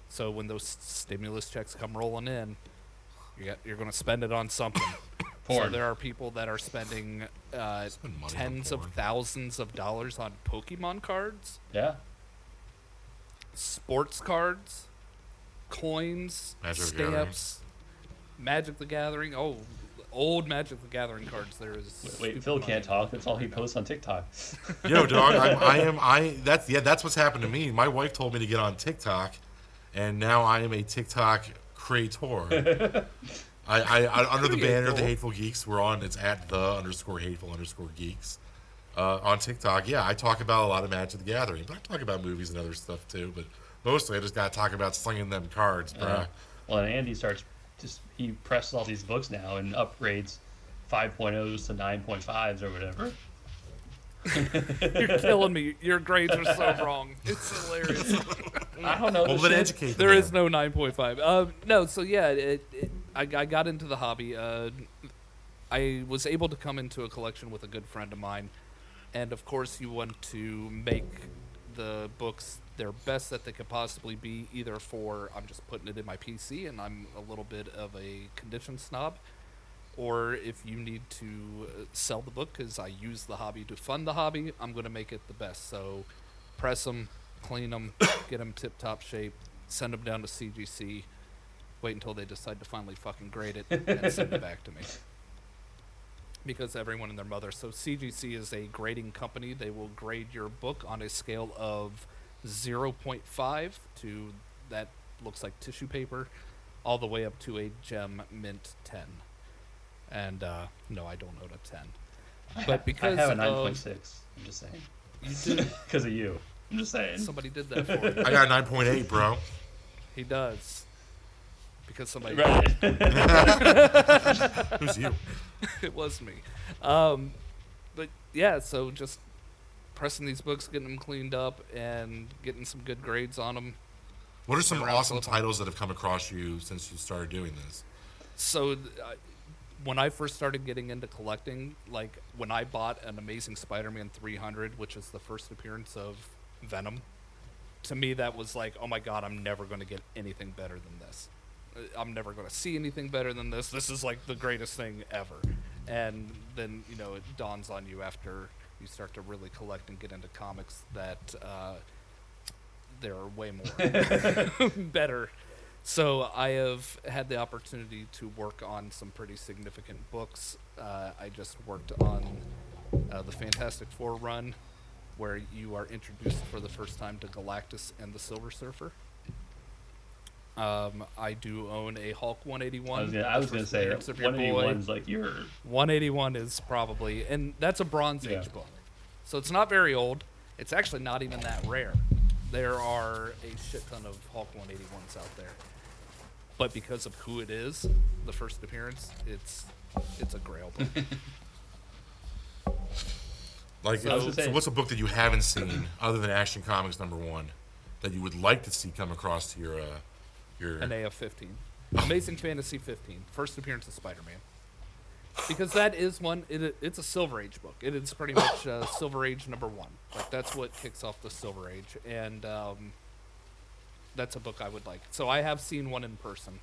so when those stimulus checks come rolling in, you got, you're going to spend it on something. So there are people that are spending uh, Spend money on tens of thousands of dollars on Pokemon cards, yeah, sports cards, coins, Magic the stamps, Magic the Gathering. Oh, old Magic the Gathering cards. There is. wait, stupid Phil money can't talk. That's all he posts on TikTok. Yo, dog, I'm, I am. I that's yeah. That's what's happened to me. My wife told me to get on TikTok, and now I am a TikTok creator. I, I, I under the banner of the Hateful Geeks, we're on. It's at the underscore Hateful underscore Geeks. Uh, on TikTok, yeah, I talk about a lot of Magic the Gathering, but I talk about movies and other stuff too. But mostly, I just got to talk about slinging them cards, bruh. Uh, well, and Andy starts just he presses all these books now and upgrades 5.0s to 9.5s or whatever. You're killing me. Your grades are so wrong. It's hilarious. I don't know. well, this then shit. educate. the There man. is no 9.5. Um, no, so yeah, it, it, I, I got into the hobby. Uh, I was able to come into a collection with a good friend of mine, and of course, you want to make the books their best that they could possibly be, either for I'm just putting it in my PC and I'm a little bit of a condition snob, or if you need to uh, sell the book because I use the hobby to fund the hobby, I'm going to make it the best. So press them, clean them, get them tip top shape, send them down to CGC, wait until they decide to finally fucking grade it, and send it back to me. Because everyone and their mother. So CGC is a grading company. They will grade your book on a scale of 0.5 to that looks like tissue paper, all the way up to a gem mint 10. And uh, no, I don't own a 10. But because I have a 9.6. I'm just saying. You did. Because of you. I'm just saying. Somebody did that for you. I got a 9.8, bro. He does. Because somebody. Right. Who's you? it was me. Um, but yeah, so just pressing these books, getting them cleaned up, and getting some good grades on them. What are some awesome titles that have come across you since you started doing this? So, I- when I first started getting into collecting, like when I bought an Amazing Spider-Man 300, which is the first appearance of Venom, to me that was like, oh my god, I'm never going to get anything better than this. Uh, I'm never going to see anything better than this. This is like the greatest thing ever. And then you know it dawns on you after you start to really collect and get into comics that uh, there are way more better. So I have had the opportunity to work on some pretty significant books. Uh, I just worked on uh, the Fantastic Four run, where you are introduced for the first time to Galactus and the Silver Surfer. Um, I do own a Hulk 181. I was gonna, I the was gonna say appearance of your boy. 181's like your 181 is probably, and that's a Bronze Yeah. Age book. So it's not very old. It's actually not even that rare. There are a shit ton of Hulk 181s out there. But because of who it is, the first appearance, it's it's a grail book. Like, So- so, I was say- what's a book that you haven't seen other than Action Comics number one that you would like to see come across to your uh, your? An AF 15. Amazing Fantasy 15. First appearance of Spider Man. Because that is one, it, it's a Silver Age book. It is pretty much uh, Silver Age number one. Like, that's what kicks off the Silver Age. And um, that's a book I would like. So I have seen one in person,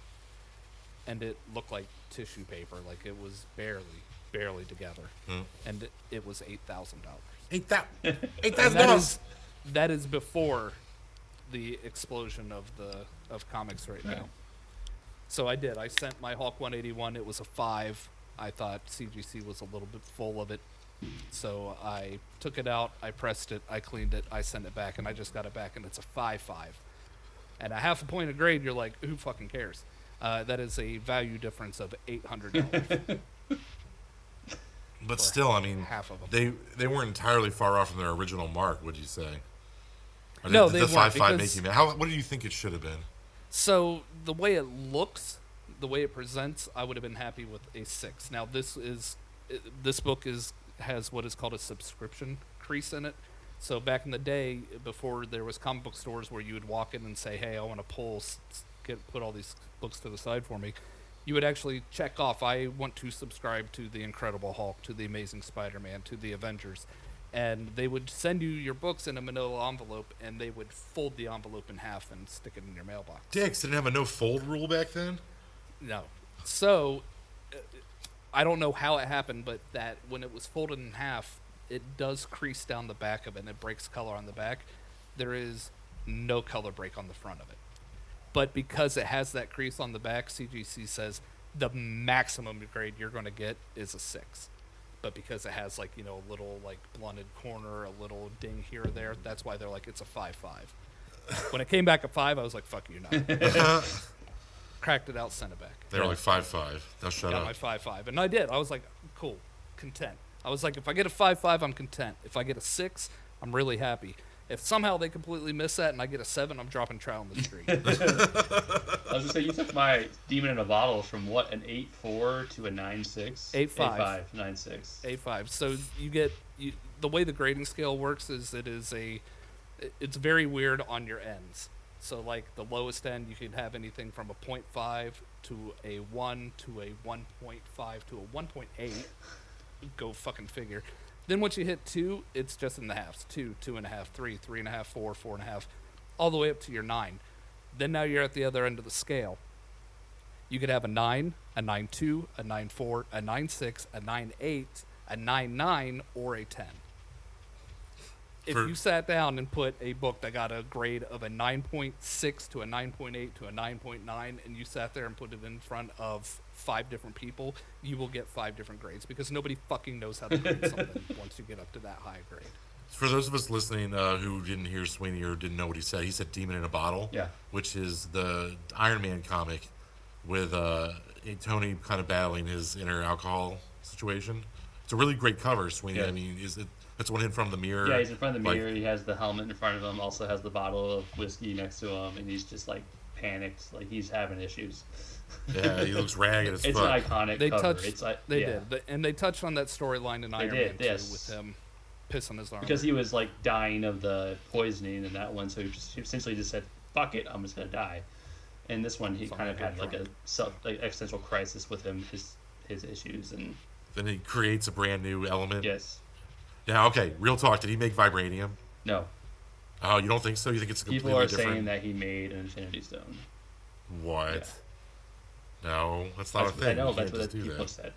and it looked like tissue paper. Like, it was barely, barely together. Hmm. And it, it was $8,000. Eight that eight And thousand that dollars. that is before the explosion of the of comics right now. So I did. I sent my Hulk 181. It was a five. I thought CGC was a little bit full of it, so I took it out. I pressed it. I cleaned it. I sent it back, and I just got it back, and it's a five five. And a half a point of grade, you're like, who fucking cares? Uh, that is a value difference of eight hundred dollars. But still, I mean, half of 'em. they they weren't entirely far off from their original mark. Would you say? Or No, did they the weren't, five five because- make you? How? What do you think it should have been? So the way it looks, the way it presents, I would have been happy with a six. Now this is uh, this book is has what is called a subscription crease in it. So back in the day, before there was comic book stores where you would walk in and say, "Hey, I want to pull, get put all these books to the side for me," you would actually check off, "I want to subscribe to the Incredible Hulk, to the Amazing Spider-Man, to the Avengers." And they would send you your books in a manila envelope, and they would fold the envelope in half and stick it in your mailbox. Dicks didn't have a no fold rule back then. No. So, uh, I don't know how it happened, but that when it was folded in half, it does crease down the back of it and it breaks color on the back. There is no color break on the front of it. But because it has that crease on the back, CGC says the maximum grade you're going to get is a six. But because it has like you know a little like blunted corner, a little ding here or there, that's why they're like it's a five five. When it came back at five, I was like, "Fuck you, not." Cracked it out, sent it back They were like five five. Now shut got up. my five five, and I did. I was like, cool, content. I was like, if I get a five five, I'm content. If I get a six, I'm really happy. If somehow they completely miss that and I get a seven, I'm dropping trout on the street. I was gonna say you took my demon in a bottle from what an eight four to a nine six. Eight five. Eight five nine six. Eight five. So you get you, the way the grading scale works is it is a it's very weird on your ends. So like the lowest end, you can have anything from a 0.5 to a one to a 1.5 to a 1.8. Go fucking figure. Then once you hit two, it's just in the halves. Two, two and a half, three, three and a half, four, four and a half, all the way up to your nine. Then now you're at the other end of the scale. You could have a 9, a nine two, a nine four, a nine six, a nine eight, a nine nine, or a 10. If For- you sat down and put a book that got a grade of a 9.6 to a 9.8 to a 9.9, and you sat there and put it in front of five different people, you will get five different grades because nobody fucking knows how to grade something once you get up to that high grade. For those of us listening uh, who didn't hear Sweeney or didn't know what he said, he said "Demon in a Bottle," Yeah. which is the Iron Man comic with uh, Tony kind of battling his inner alcohol situation. It's a really great cover, Sweeney. Yeah. I mean, is it? It's one in front of the mirror. Yeah, he's in front of the like- mirror. He has the helmet in front of him. Also has the bottle of whiskey next to him, and he's just like panicked, like he's having issues. Yeah, he looks ragged as It's fuck. an iconic They cover. touched. It's like they yeah. did, and they touched on that storyline in Iron did, Man 2 yes. with him pissing his arm. because he was like dying of the poisoning in that one, so he just he essentially just said, "Fuck it, I'm just gonna die." And this one, he Sounds kind of had a like a self like existential crisis with him, his his issues, and Then he creates a brand new element. yes, Yeah. okay, real talk. Did he make vibranium? no, Oh, you don't think so? You think it's a completely people are different? saying that he made an Infinity Stone. What? No, that's not That's, a thing. I know that's what people that. said.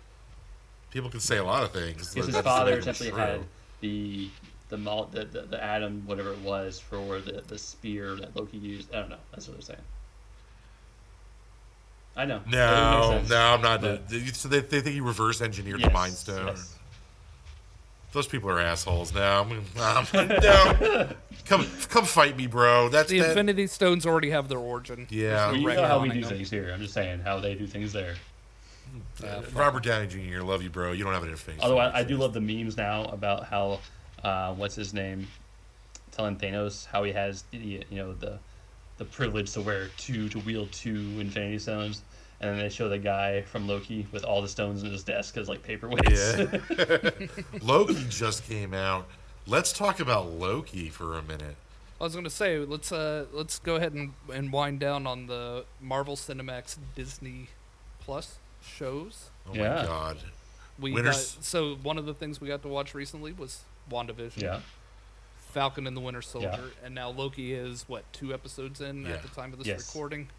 People can say a lot of things. Because his father essentially had the the, mul- the the the atom, whatever it was, for the the spear that Loki used. I don't know. That's what they're saying. I know. No, doesn't make sense. no, I'm not. But- so they, they think he reverse engineered the Yes, Mind Stone. yes. Those people are assholes. Now, I'm, I'm, no, come, come fight me, bro. That's the that, Infinity Stones already have their origin. Yeah. Well, you There's know how we do them. things here. I'm just saying how they do things there. Yeah, fuck. Robert Downey Jr. Love you, bro. You don't have an interface. Although I, I do love the memes now about how uh, what's his name telling Thanos how he has the you know the the privilege to wear two to wield two Infinity Stones, and then they show the guy from Loki with all the stones in his desk as like paperweights. Yeah. Loki just came out. Let's talk about Loki for a minute. I was gonna say let's uh let's go ahead and, and wind down on the Marvel Cinemax Disney Plus shows. Oh Yeah. my god. We got so one of the things we got to watch recently was WandaVision. yeah, Falcon and the Winter Soldier, and now Loki is what two episodes in Yeah. at the time of this Yes. recording.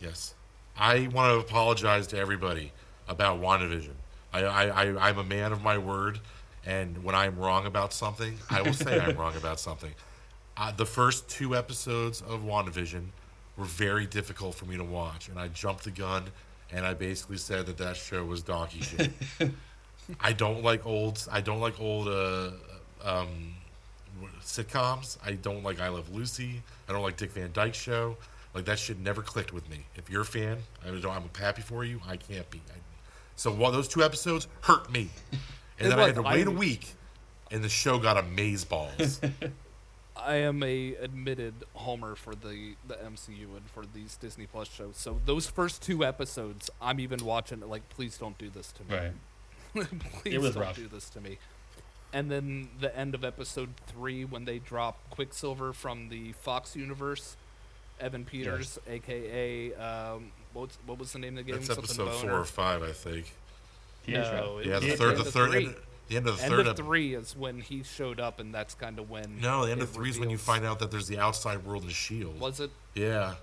Yes. I want to apologize to everybody about WandaVision. I, I, I, I'm a man of my word, and when I'm wrong about something, I will say I'm wrong about something. Uh, the first two episodes of WandaVision were very difficult for me to watch, and I jumped the gun, and I basically said that that show was donkey shit. I don't like old. I don't like old uh, um, sitcoms. I don't like I Love Lucy. I don't like Dick Van Dyke Show. Like that shit never clicked with me. If you're a fan, I don't, I'm happy for you. I can't be. I, so while those two episodes hurt me, and It then I had to wait a I- week, and the show got amaze balls. I am a admitted homer for the the MCU and for these Disney Plus shows. So those first two episodes, I'm even watching it like, please don't do this to me. right. please It was don't rough. do this to me. And then the end of episode three, when they drop Quicksilver from the Fox universe, Evan Peters, aka um, what's what was the name of the game? That's episode four or five, I think. Pietro. No, Yeah, the at third, end the of third, three. end, the end of the End third. of ep- three is when he showed up, and that's kind of when. No, the end of three is when you find out that there's the outside world of Shield. Was it? Yeah.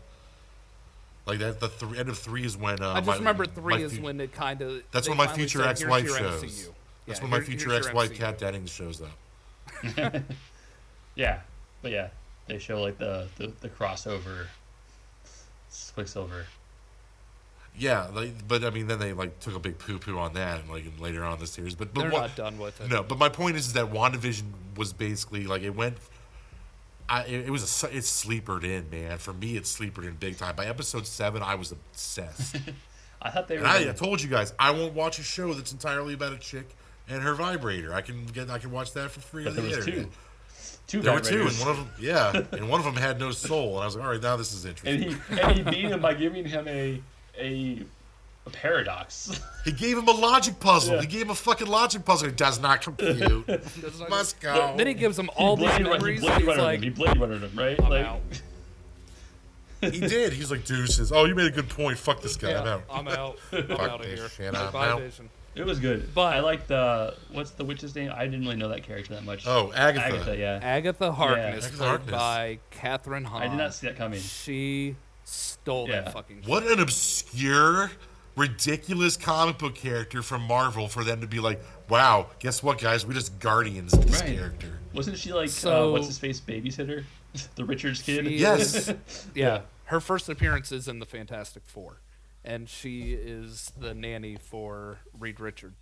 Like that, the th- end of three is when. Uh, I just my- remember my three is fu- when it kind of. That's when my future ex-wife shows. MCU. That's Yeah, when my future ex-wife MCU. Kat Dennings shows up. Yeah, but yeah, they show like the the, the crossover Quicksilver. Yeah, like, but I mean, then they like took a big poo poo on that, and like later on in the series. But but They're what- not done with it. No, but my point is, is that WandaVision was basically like it went. I, it, it was a it sleepered in man for me it sleepered in big time by episode seven I was obsessed I thought they were. I, I told you guys I won't watch a show that's entirely about a chick and her vibrator I can get I can watch that for free but on there the was internet two. Two there were two and one of them yeah and one of them had no soul and I was like all right now this is interesting and he and he beat him by giving him a a, a paradox. He gave him a logic puzzle. Yeah. He gave him a fucking logic puzzle. It does not compute. Must go. Then he gives them all these Blade Run- memories. Blade and like, him. He Blade Runner him, right? I'm like, out. He did. He's like deuces. Oh, you made a good point. Fuck this guy. I'm out. I'm out. I'm Fuck out of this here. shit, I'm Bye, out. Vision. It was good. But- I like the what's the witch's name? I didn't really know that character that much. Oh, Agatha. Agatha, yeah. Agatha Harkness, Agatha played Harkness. by Kathryn Hahn. I did not see that coming. She stole Yeah. that fucking. What an obscure, ridiculous comic book character from Marvel for them to be like, wow, guess what, guys? We just guardians of this Right. character. Wasn't she like So- uh, what's his face babysitter? the Richards kid. She Yes. yeah. Her first appearance is in the Fantastic Four, and she is the nanny for Reed Richard.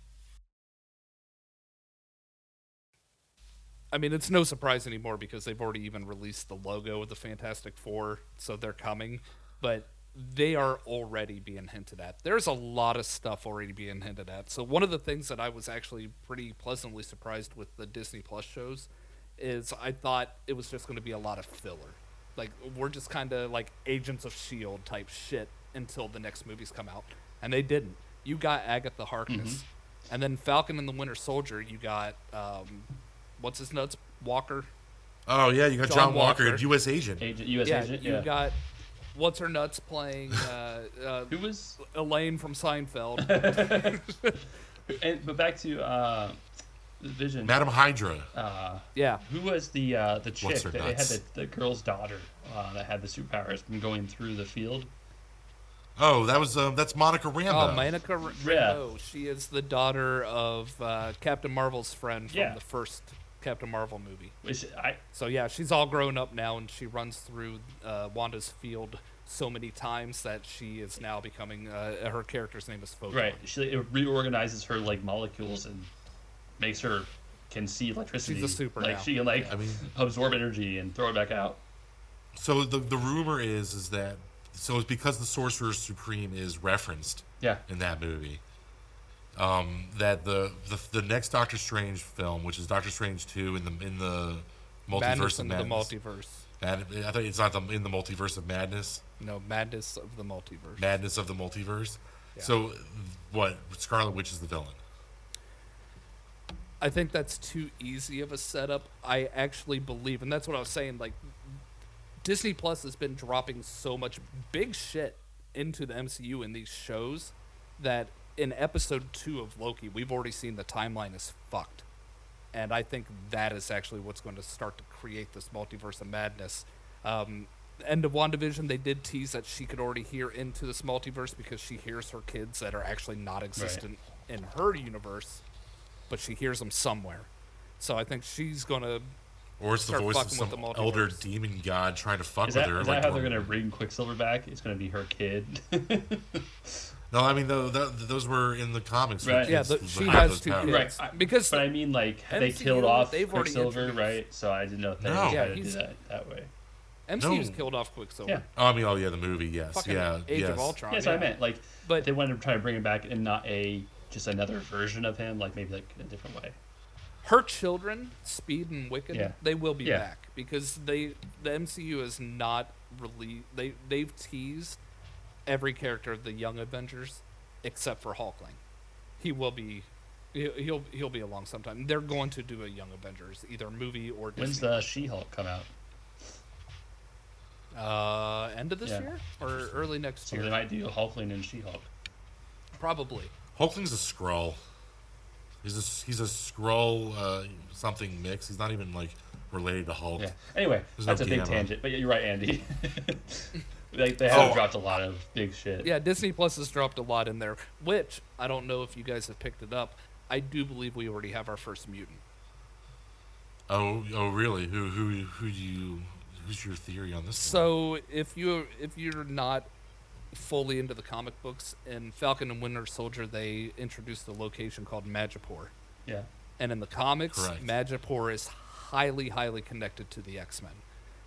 I mean, it's no surprise anymore because they've already even released the logo of the Fantastic Four, so they're coming. But they are already being hinted at. There's a lot of stuff already being hinted at. So one of the things that I was actually pretty pleasantly surprised with the Disney Plus shows is I thought it was just going to be a lot of filler. Like we're just kind of like Agents of Shield type shit until the next movies come out, and they didn't. You got Agatha Harkness, and then Falcon and the Winter Soldier. You got um, what's his nuts Walker. Oh yeah, you got John John, Walker, Walker. U.S. agent. Agent, U.S. yeah, agent. you Yeah. got what's her nuts playing uh, uh, Who was? Elaine from Seinfeld. And, but back to uh, Vision. Madam Hydra. Uh, yeah, who was the uh, the chick that they had the, the girl's daughter uh, that had the superpowers from going through the field? Oh, that was um, that's Monica Rambeau. Oh, Monica R- Yeah. Rambeau. She is the daughter of uh, Captain Marvel's friend from Yeah. the first Captain Marvel movie. Which I So yeah, she's all grown up now, and she runs through uh, Wanda's field so many times that she is now becoming. Uh, her character's name is Photon. right. She it reorganizes her like molecules and makes her can see electricity. She's a super Like now. she can like I mean- absorb energy and throw it back out. So the the rumor is is that so it's because the Sorcerer Supreme is referenced Yeah. in that movie. Um, that the, the the next Doctor Strange film, which is Doctor Strange two in the in the multiverse Madness of into the multiverse. Mad- I thought it's not the, in the multiverse of madness. No, Madness of the Multiverse. Madness of the multiverse. Yeah. So what? Scarlet Witch is the villain. I think that's too easy of a setup. I actually believe, and that's what I was saying. Like, Disney Plus has been dropping so much big shit into the MCU in these shows that in episode two of Loki, we've already seen the timeline is fucked. And I think that is actually what's going to start to create this multiverse of madness. Um, end of WandaVision, they did tease that she could already hear into this multiverse because she hears her kids that are actually not existent in her universe but she hears them somewhere. So I think she's gonna. Or it's the voice of some elder demon god trying to fuck Is with her. is like that how they're going- gonna bring Quicksilver back? It's gonna be her kid. No, I mean tho- tho- those were in the comics. Right. Yeah, the- she half has two powers. kids. right. I- Because but I mean, like they killed off they've Quicksilver, right? So I didn't know if they No. were Yeah, trying do that that way. MCU's No. killed off Quicksilver. Yeah. Oh, I mean, oh yeah, the movie. Yes, Fucking yeah, Age yes. of Ultron. Yeah, so I meant like, But- but they wanted to try to bring him back and not a just another version of him, like maybe like in a different way. Her children, Speed and Wiccan, Yeah. they will be Yeah. back because they the MCU is not really they they've teased every character of the Young Avengers except for Hulkling. He will be. he- He'll he'll be along sometime. They're going to do a Young Avengers, either movie or Disney. When's the She-Hulk come out? uh, end of this Yeah. year or early next So year? they might do Hulkling and She-Hulk. Probably. Hulkling's a Skrull. He's a he's a Skrull uh, something mix. He's not even like related to Hulk. Yeah. Anyway, There's that's no a big tangent. But yeah, you're right, Andy. like they have Oh. dropped a lot of big shit. Yeah, Disney Plus has dropped a lot in there, which I don't know if you guys have picked it up. I do believe we already have our first mutant. Oh, oh, really? Who who who do you? Who's your theory on this? one? So if you if you're not fully into the comic books, in Falcon and Winter Soldier, they introduced a location called Madripoor, Yeah. and in the comics, Correct. Madripoor is highly highly connected to the X Men.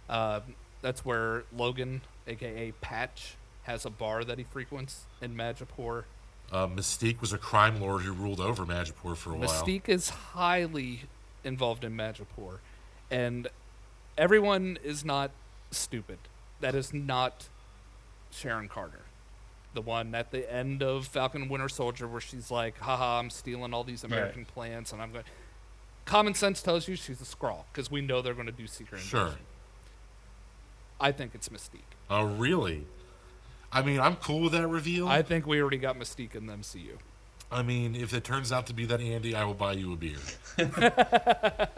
Uh, that's where Logan, aka Patch, has a bar that he frequents in Madripoor. uh, Mystique was a crime lord who ruled over Madripoor for a while. Mystique is highly involved in Madripoor, and everyone is not stupid. That is not Sharon Carter, the one at the end of Falcon Winter Soldier, where she's like, "Haha, I'm stealing all these American plants, and I'm going." Common sense tells you she's a Skrull because we know they're going to do Secret Sure. Invasion. I think it's Mystique. Oh, really? I mean, I'm cool with that reveal. I think we already got Mystique in the MCU. I mean, if it turns out to be that Andy, I will buy you a beer.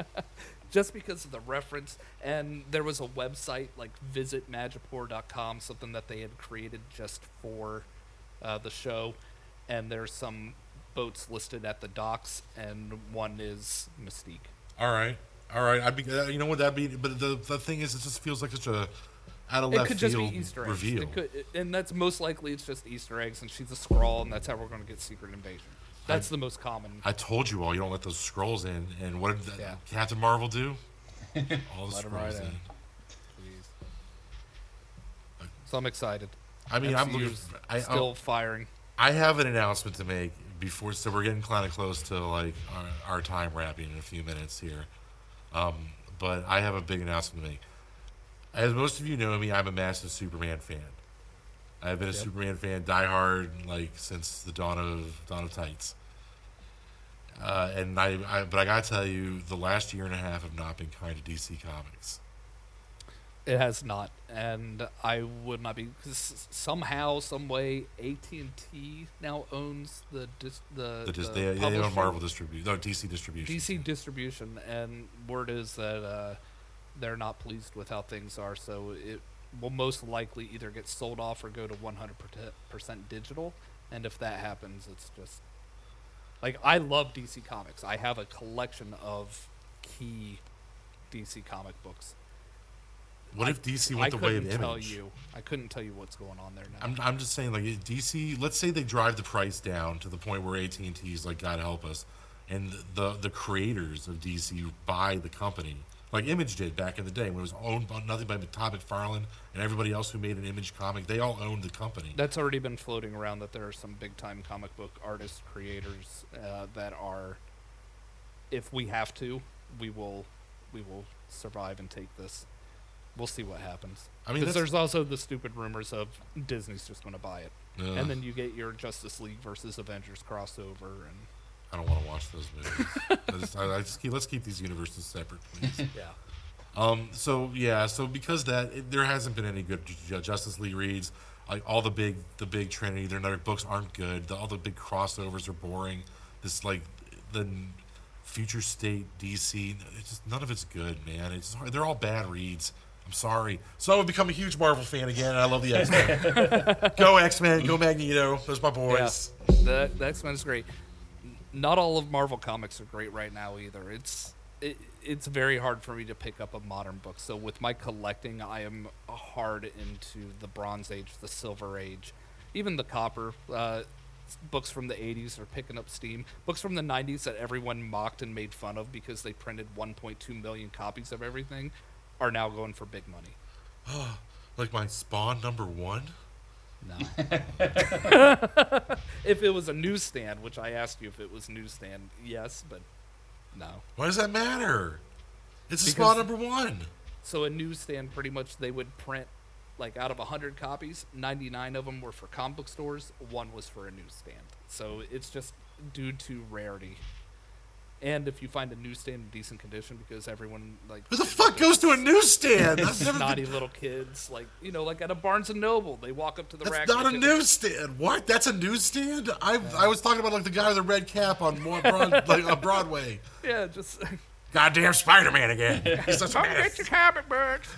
just because of the reference and there was a website like visitmadripoor.com something that they had created just for uh, the show and there's some boats listed at the docks and one is mystique All right, all right. I'd be. Uh, you know what that'd be? But the the thing is, it just feels like such a out of it left could just be easter eggs it could, and that's most likely it's just easter eggs and she's a Skrull and that's how we're going to get secret invasion that's the most common I told you all, you don't let those Skrulls in. And what did the, Yeah. Captain Marvel do? All the Let 'em Skrulls right in. in. Please. so i'm excited I mean, I'm looking. MCU's I, still firing. I have an announcement to make before, so we're getting kind of close to like our, our time wrapping in a few minutes here. Um, but I have a big announcement to make. As most of you know me, I'm a massive Superman fan. I've been a Superman fan, diehard, like since the dawn of dawn of tights. Uh, and I, I, but I gotta tell you, the last year and a half have not been kind to DC Comics. It has not, and I would not be because somehow, some way, AT and T now owns the dis, the, The, dis- the they, they own. Marvel distribution, no DC distribution. DC distribution, and word is that uh, they're not pleased with how things are. So it will most likely either get sold off or go to 100% digital. And if that happens, it's just like I love DC Comics. I have a collection of key DC comic books. What I- if DC I went the way of couldn't tell you. I couldn't tell you what's going on there now. I'm, I'm just saying, like DC. Let's say they drive the price down to the point where AT and T's like, God help us, and the the creators of DC buy the company, like Image did back in the day when it was owned by nothing by Todd McFarlane and everybody else who made an Image comic. They all owned the company. That's already been floating around that there are some big time comic book artists, creators uh, that are, if we have to, we will, we will survive and take this. We'll see what happens. I mean, because there's also the stupid rumors of Disney's just going to buy it, Ugh. and then you get your Justice League versus Avengers crossover, and I don't want to watch those movies. I just, I, I just keep, let's keep these universes separate, please. yeah, Um, so yeah, so because that it, there hasn't been any good Ju- Justice League reads. Like all the big, the big Trinity, their other books aren't good. The, all the big crossovers are boring. This like the future state DC, it's just none of it's good, man. It's hard- they're all bad reads. I'm sorry. So I've become a huge Marvel fan again, and I love the X Men. go X Men, go Magneto. Those my boys. yeah. The, the X Men is great. Not all of Marvel comics are great right now either. It's it, it's very hard for me to pick up a modern book. So with my collecting, I am hard into the Bronze Age, the Silver Age, even the Copper. Uh, books from the 80s are picking up steam. Books from the 90s that everyone mocked and made fun of because they printed 1.2 million copies of everything are now going for big money. Like my Spawn number one. No. if it was a newsstand, which I asked you if it was newsstand, yes, but no. Why does that matter? It's a Because- Spawn number one. So a newsstand, pretty much, they would print like out of hundred copies, ninety nine of them were for comic book stores, one was for a newsstand. So it's just due to rarity. And if you find a newsstand in decent condition, because everyone like Who the fuck goes to a newsstand? That's never naughty been, little kids, like you know, like at a Barnes and Noble, they walk up to the rack. That's and not a newsstand. What? That's a newsstand? I I was talking about like the guy with the red cap on more broad, like on Broadway. Yeah, just Goddamn Spider Man again. He's such a come get your comic books.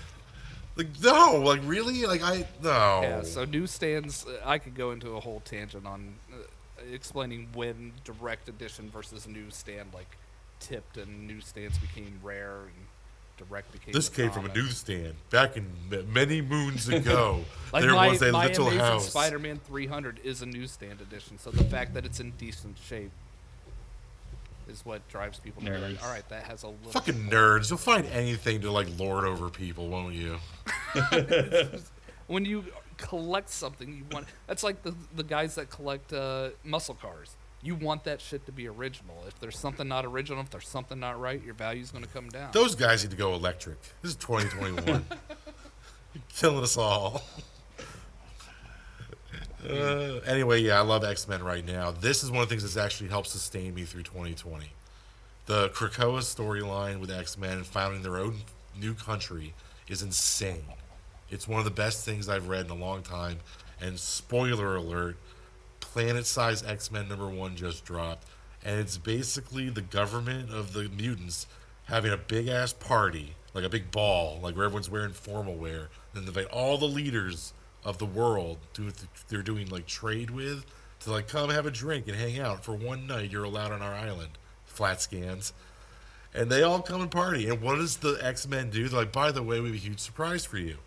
Like no, like really, like I no. Yeah, so newsstands, uh, I could go into a whole tangent on uh, explaining when direct edition versus newsstand like tipped and newsstands became rare and direct became. this the came from a newsstand back in many moons ago. Like there my, was a my little Amazing house. Spider-Man 300 is a newsstand edition, so the fact that it's in decent shape is what drives people to be like, all right, that has a little. Fucking nerds. You'll find anything to like lord over people, won't you? when you collect something, you want. That's like the the guys that collect uh, muscle cars. You want that shit to be original. If there's something not original, if there's something not right, your value's going to come down. Those guys need to go electric. This is 2021. Killing us all. Uh, anyway, yeah, I love X Men right now. This is one of the things that's actually helped sustain me through 2020. The Krakoa storyline with X Men and founding their own new country is insane. It's one of the best things I've read in a long time. And spoiler alert, Planet Size X Men number one just dropped. And it's basically the government of the mutants having a big ass party, like a big ball, like where everyone's wearing formal wear. And invite all the leaders of the world to they're doing like trade with to like come have a drink and hang out for one night. You're allowed on our island. Flat scans. And they all come and party. And what does the X Men do? They're like, by the way, we have a huge surprise for you.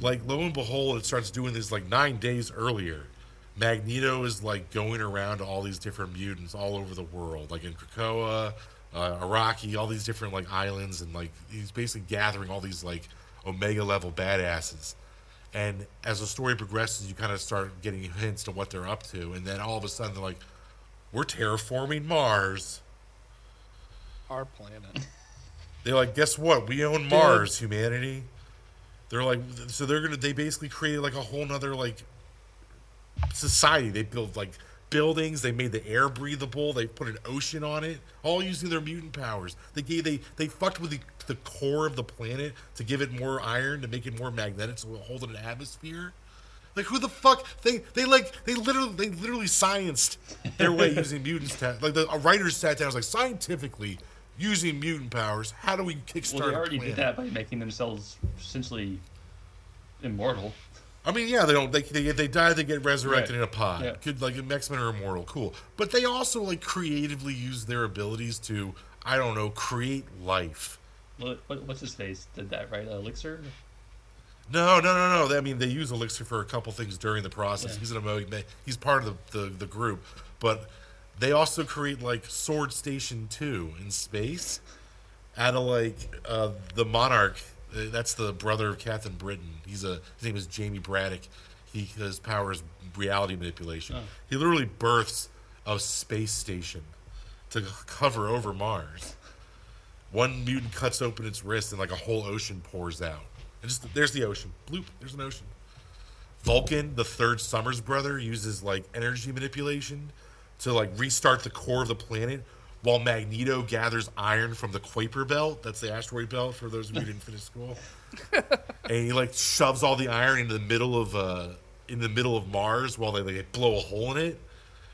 Like, lo and behold, it starts doing this like nine days earlier. Magneto is like going around to all these different mutants all over the world, like in Krakoa, uh, Arakko, all these different like islands, and like he's basically gathering all these like Omega level badasses. And as the story progresses, you kind of start getting hints to what they're up to, and then all of a sudden they're like, "We're terraforming Mars." Our planet. They're like, "Guess what? We own Mars, humanity." They're like, so they're gonna. They basically created like a whole nother like society. They built like buildings. They made the air breathable. They put an ocean on it, all using their mutant powers. They gave they they fucked with the the core of the planet to give it more iron to make it more magnetic, so it'll hold an atmosphere. Like who the fuck they they like they literally they literally scienced their way using mutants. Ta- like the writers sat down and was like scientifically using mutant powers. How do we kickstart? Well, they already did that by making themselves essentially immortal. I mean, yeah, they don't. They they, they die, they get resurrected Right. in a pod. Yeah. Could like X Men are immortal, cool. But they also like creatively use their abilities to, I don't know, create life. What, what, what's his face did that right? Elixir. No, no, no, no. I mean, they use Elixir for a couple things during the process. Yeah. He's an emo. He's part of the, the the group, but they also create like Sword Station Two in space, out of like uh, the Monarch. Uh, That's the brother of Captain Britain. He's a his name is Jamie Braddock. He his power is reality manipulation. Oh. He literally births a space station to cover over Mars. One mutant cuts open its wrist and like a whole ocean pours out. And just there's the ocean. Bloop, there's an ocean. Vulcan, the third Summers brother, uses like energy manipulation to like restart the core of the planet, while Magneto gathers iron from the Kuiper belt. That's the asteroid belt for those of you who didn't finish school. and he like shoves all the iron into the middle of uh in the middle of Mars while they like blow a hole in it.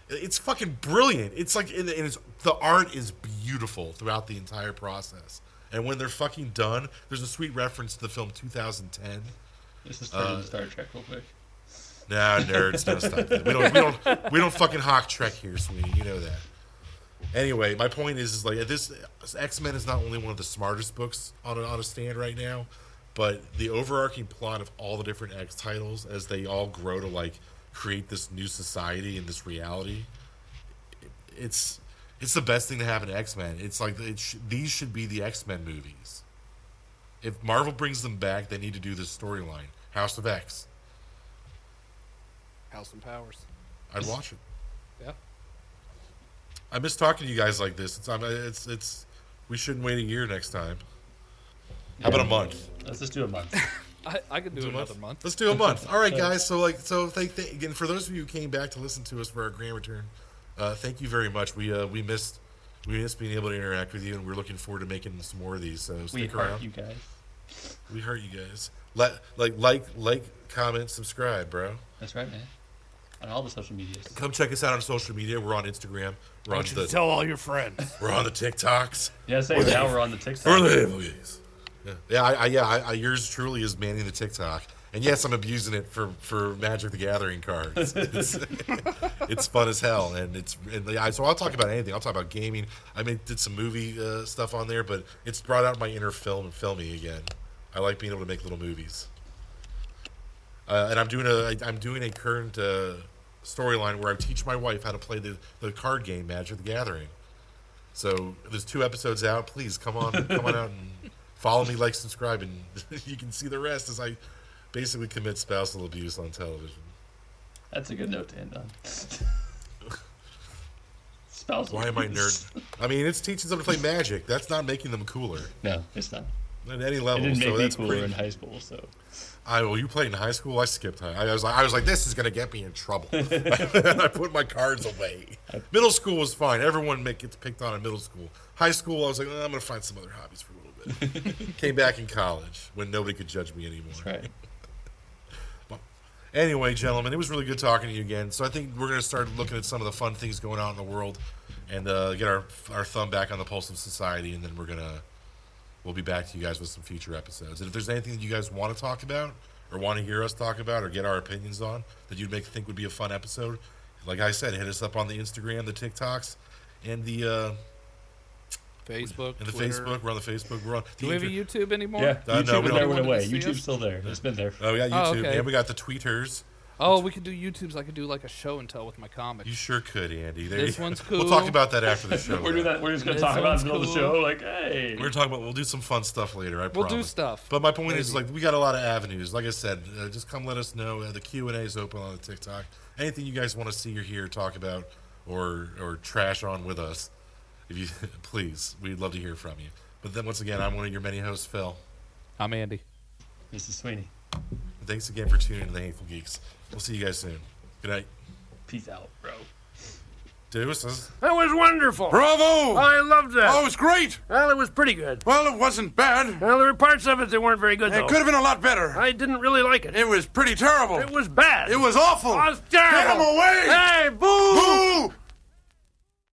It's fucking brilliant. It's like and it's, the art is beautiful throughout the entire process. And when they're fucking done, there's a sweet reference to the film 2010. This is turning Uh, to Star Trek real quick. Nah, nerds, no stop. We don't, we don't, we don't fucking hawk Trek here, sweetie. You know that. Anyway, my point is, is like this X Men is not only one of the smartest books on a, on a stand right now, but the overarching plot of all the different X titles as they all grow to like create this new society and this reality. It's it's the best thing to happen to X Men. It's like it sh- these should be the X Men movies. If Marvel brings them back, they need to do this storyline, House of X. House and Powers. I'd watch it. Yeah. I miss talking to you guys like this. It's it's it's we shouldn't wait a year next time. How about a month? Let's just do a month. I, I could do Do another month. Let's do a month. All right, guys. So like so thank, thank again for those of you who came back to listen to us for our grand return. Uh, thank you very much. We uh, we missed we missed being able to interact with you, and we're looking forward to making some more of these. So we stick heart around. you guys. We heart you guys. Let like like like comment subscribe, bro. That's right, man. On all the social medias. Come check us out on social media. We're on Instagram. We're I on want you to the tell all your friends. we're on the TikToks. Yeah, say now we're on the TikTok. Or the Evilgaze. Yeah, yeah, I, I, yeah. I, I, yours truly is manning the TikTok, and yes, I'm abusing it for for Magic the Gathering cards. It's, it's fun as hell, and it's and yeah, so I'll talk about anything. I'll talk about gaming. I mean, did some movie uh, stuff on there, but it's brought out my inner film and filming again. I like being able to make little movies, uh, and I'm doing a I, I'm doing a current uh, storyline where I teach my wife how to play the the card game Magic the Gathering. So there's two episodes out. Please come on, come on out and follow me, like, subscribe, and you can see the rest as I basically commit spousal abuse on television. That's a good note to end on. Spousal. Why am I abuse. nerd? I mean, it's teaching them to play Magic. That's not making them cooler No, it's not. At any It level. didn't make so me that's cooler pretty. in high school, so I well, you played in high school. I skipped high. I was like, I was like, this is gonna get me in trouble. I put my cards away. Middle school was fine. Everyone make, gets picked on in middle school. High school, I was like, "Oh, I'm gonna find some other hobbies for a little bit. Came back in college when nobody could judge me anymore. that's right. Anyway, gentlemen, it was really good talking to you again. So I think we're going to start looking at some of the fun things going on in the world, and uh, get our our thumb back on the pulse of society, and then we're gonna we'll be back to you guys with some future episodes. And if there's anything that you guys want to talk about, or want to hear us talk about, or get our opinions on that you'd make think would be a fun episode, like I said, hit us up on the Instagram, the TikToks, and the uh, Facebook, and the Twitter. Facebook. We're on the Facebook. We're on. Do we have a YouTube anymore? Yeah, Uh, YouTube no, we never went away. YouTube's still there. It's been there. Oh, we got Oh, YouTube, okay. and we got the tweeters. Oh, we could do YouTubes. I could do like a show and tell with my comics. You sure could, Andy. There This you- one's cool. We'll talk about that after the show. We're doing that. We're just gonna This talk about it in the middle of the cool. show. Like, hey, We're talking about. We'll do some fun stuff later. I We'll do promise. stuff. But my point is, like, we got a lot of avenues. Like I said, uh, just come let us know. Uh, the Q and A is open on the TikTok. Anything you guys want to see or hear, talk about, or or trash on with us, if you please, we'd love to hear from you. But then once again, I'm one of your many hosts, Phil. I'm Andy. this is Sweeney. Thanks again for tuning in to the Hateful Geeks. We'll see you guys soon. Good night. Peace out, bro. Deuces. That was wonderful. Bravo! I loved that. Oh, it was great. Well, it was pretty good. Well, it wasn't bad. Well, there were parts of it that weren't very good, It though. could have been a lot better. I didn't really like it. It was pretty terrible. It was bad. It was awful. It was terrible. Get him away! Hey, boo! Boo!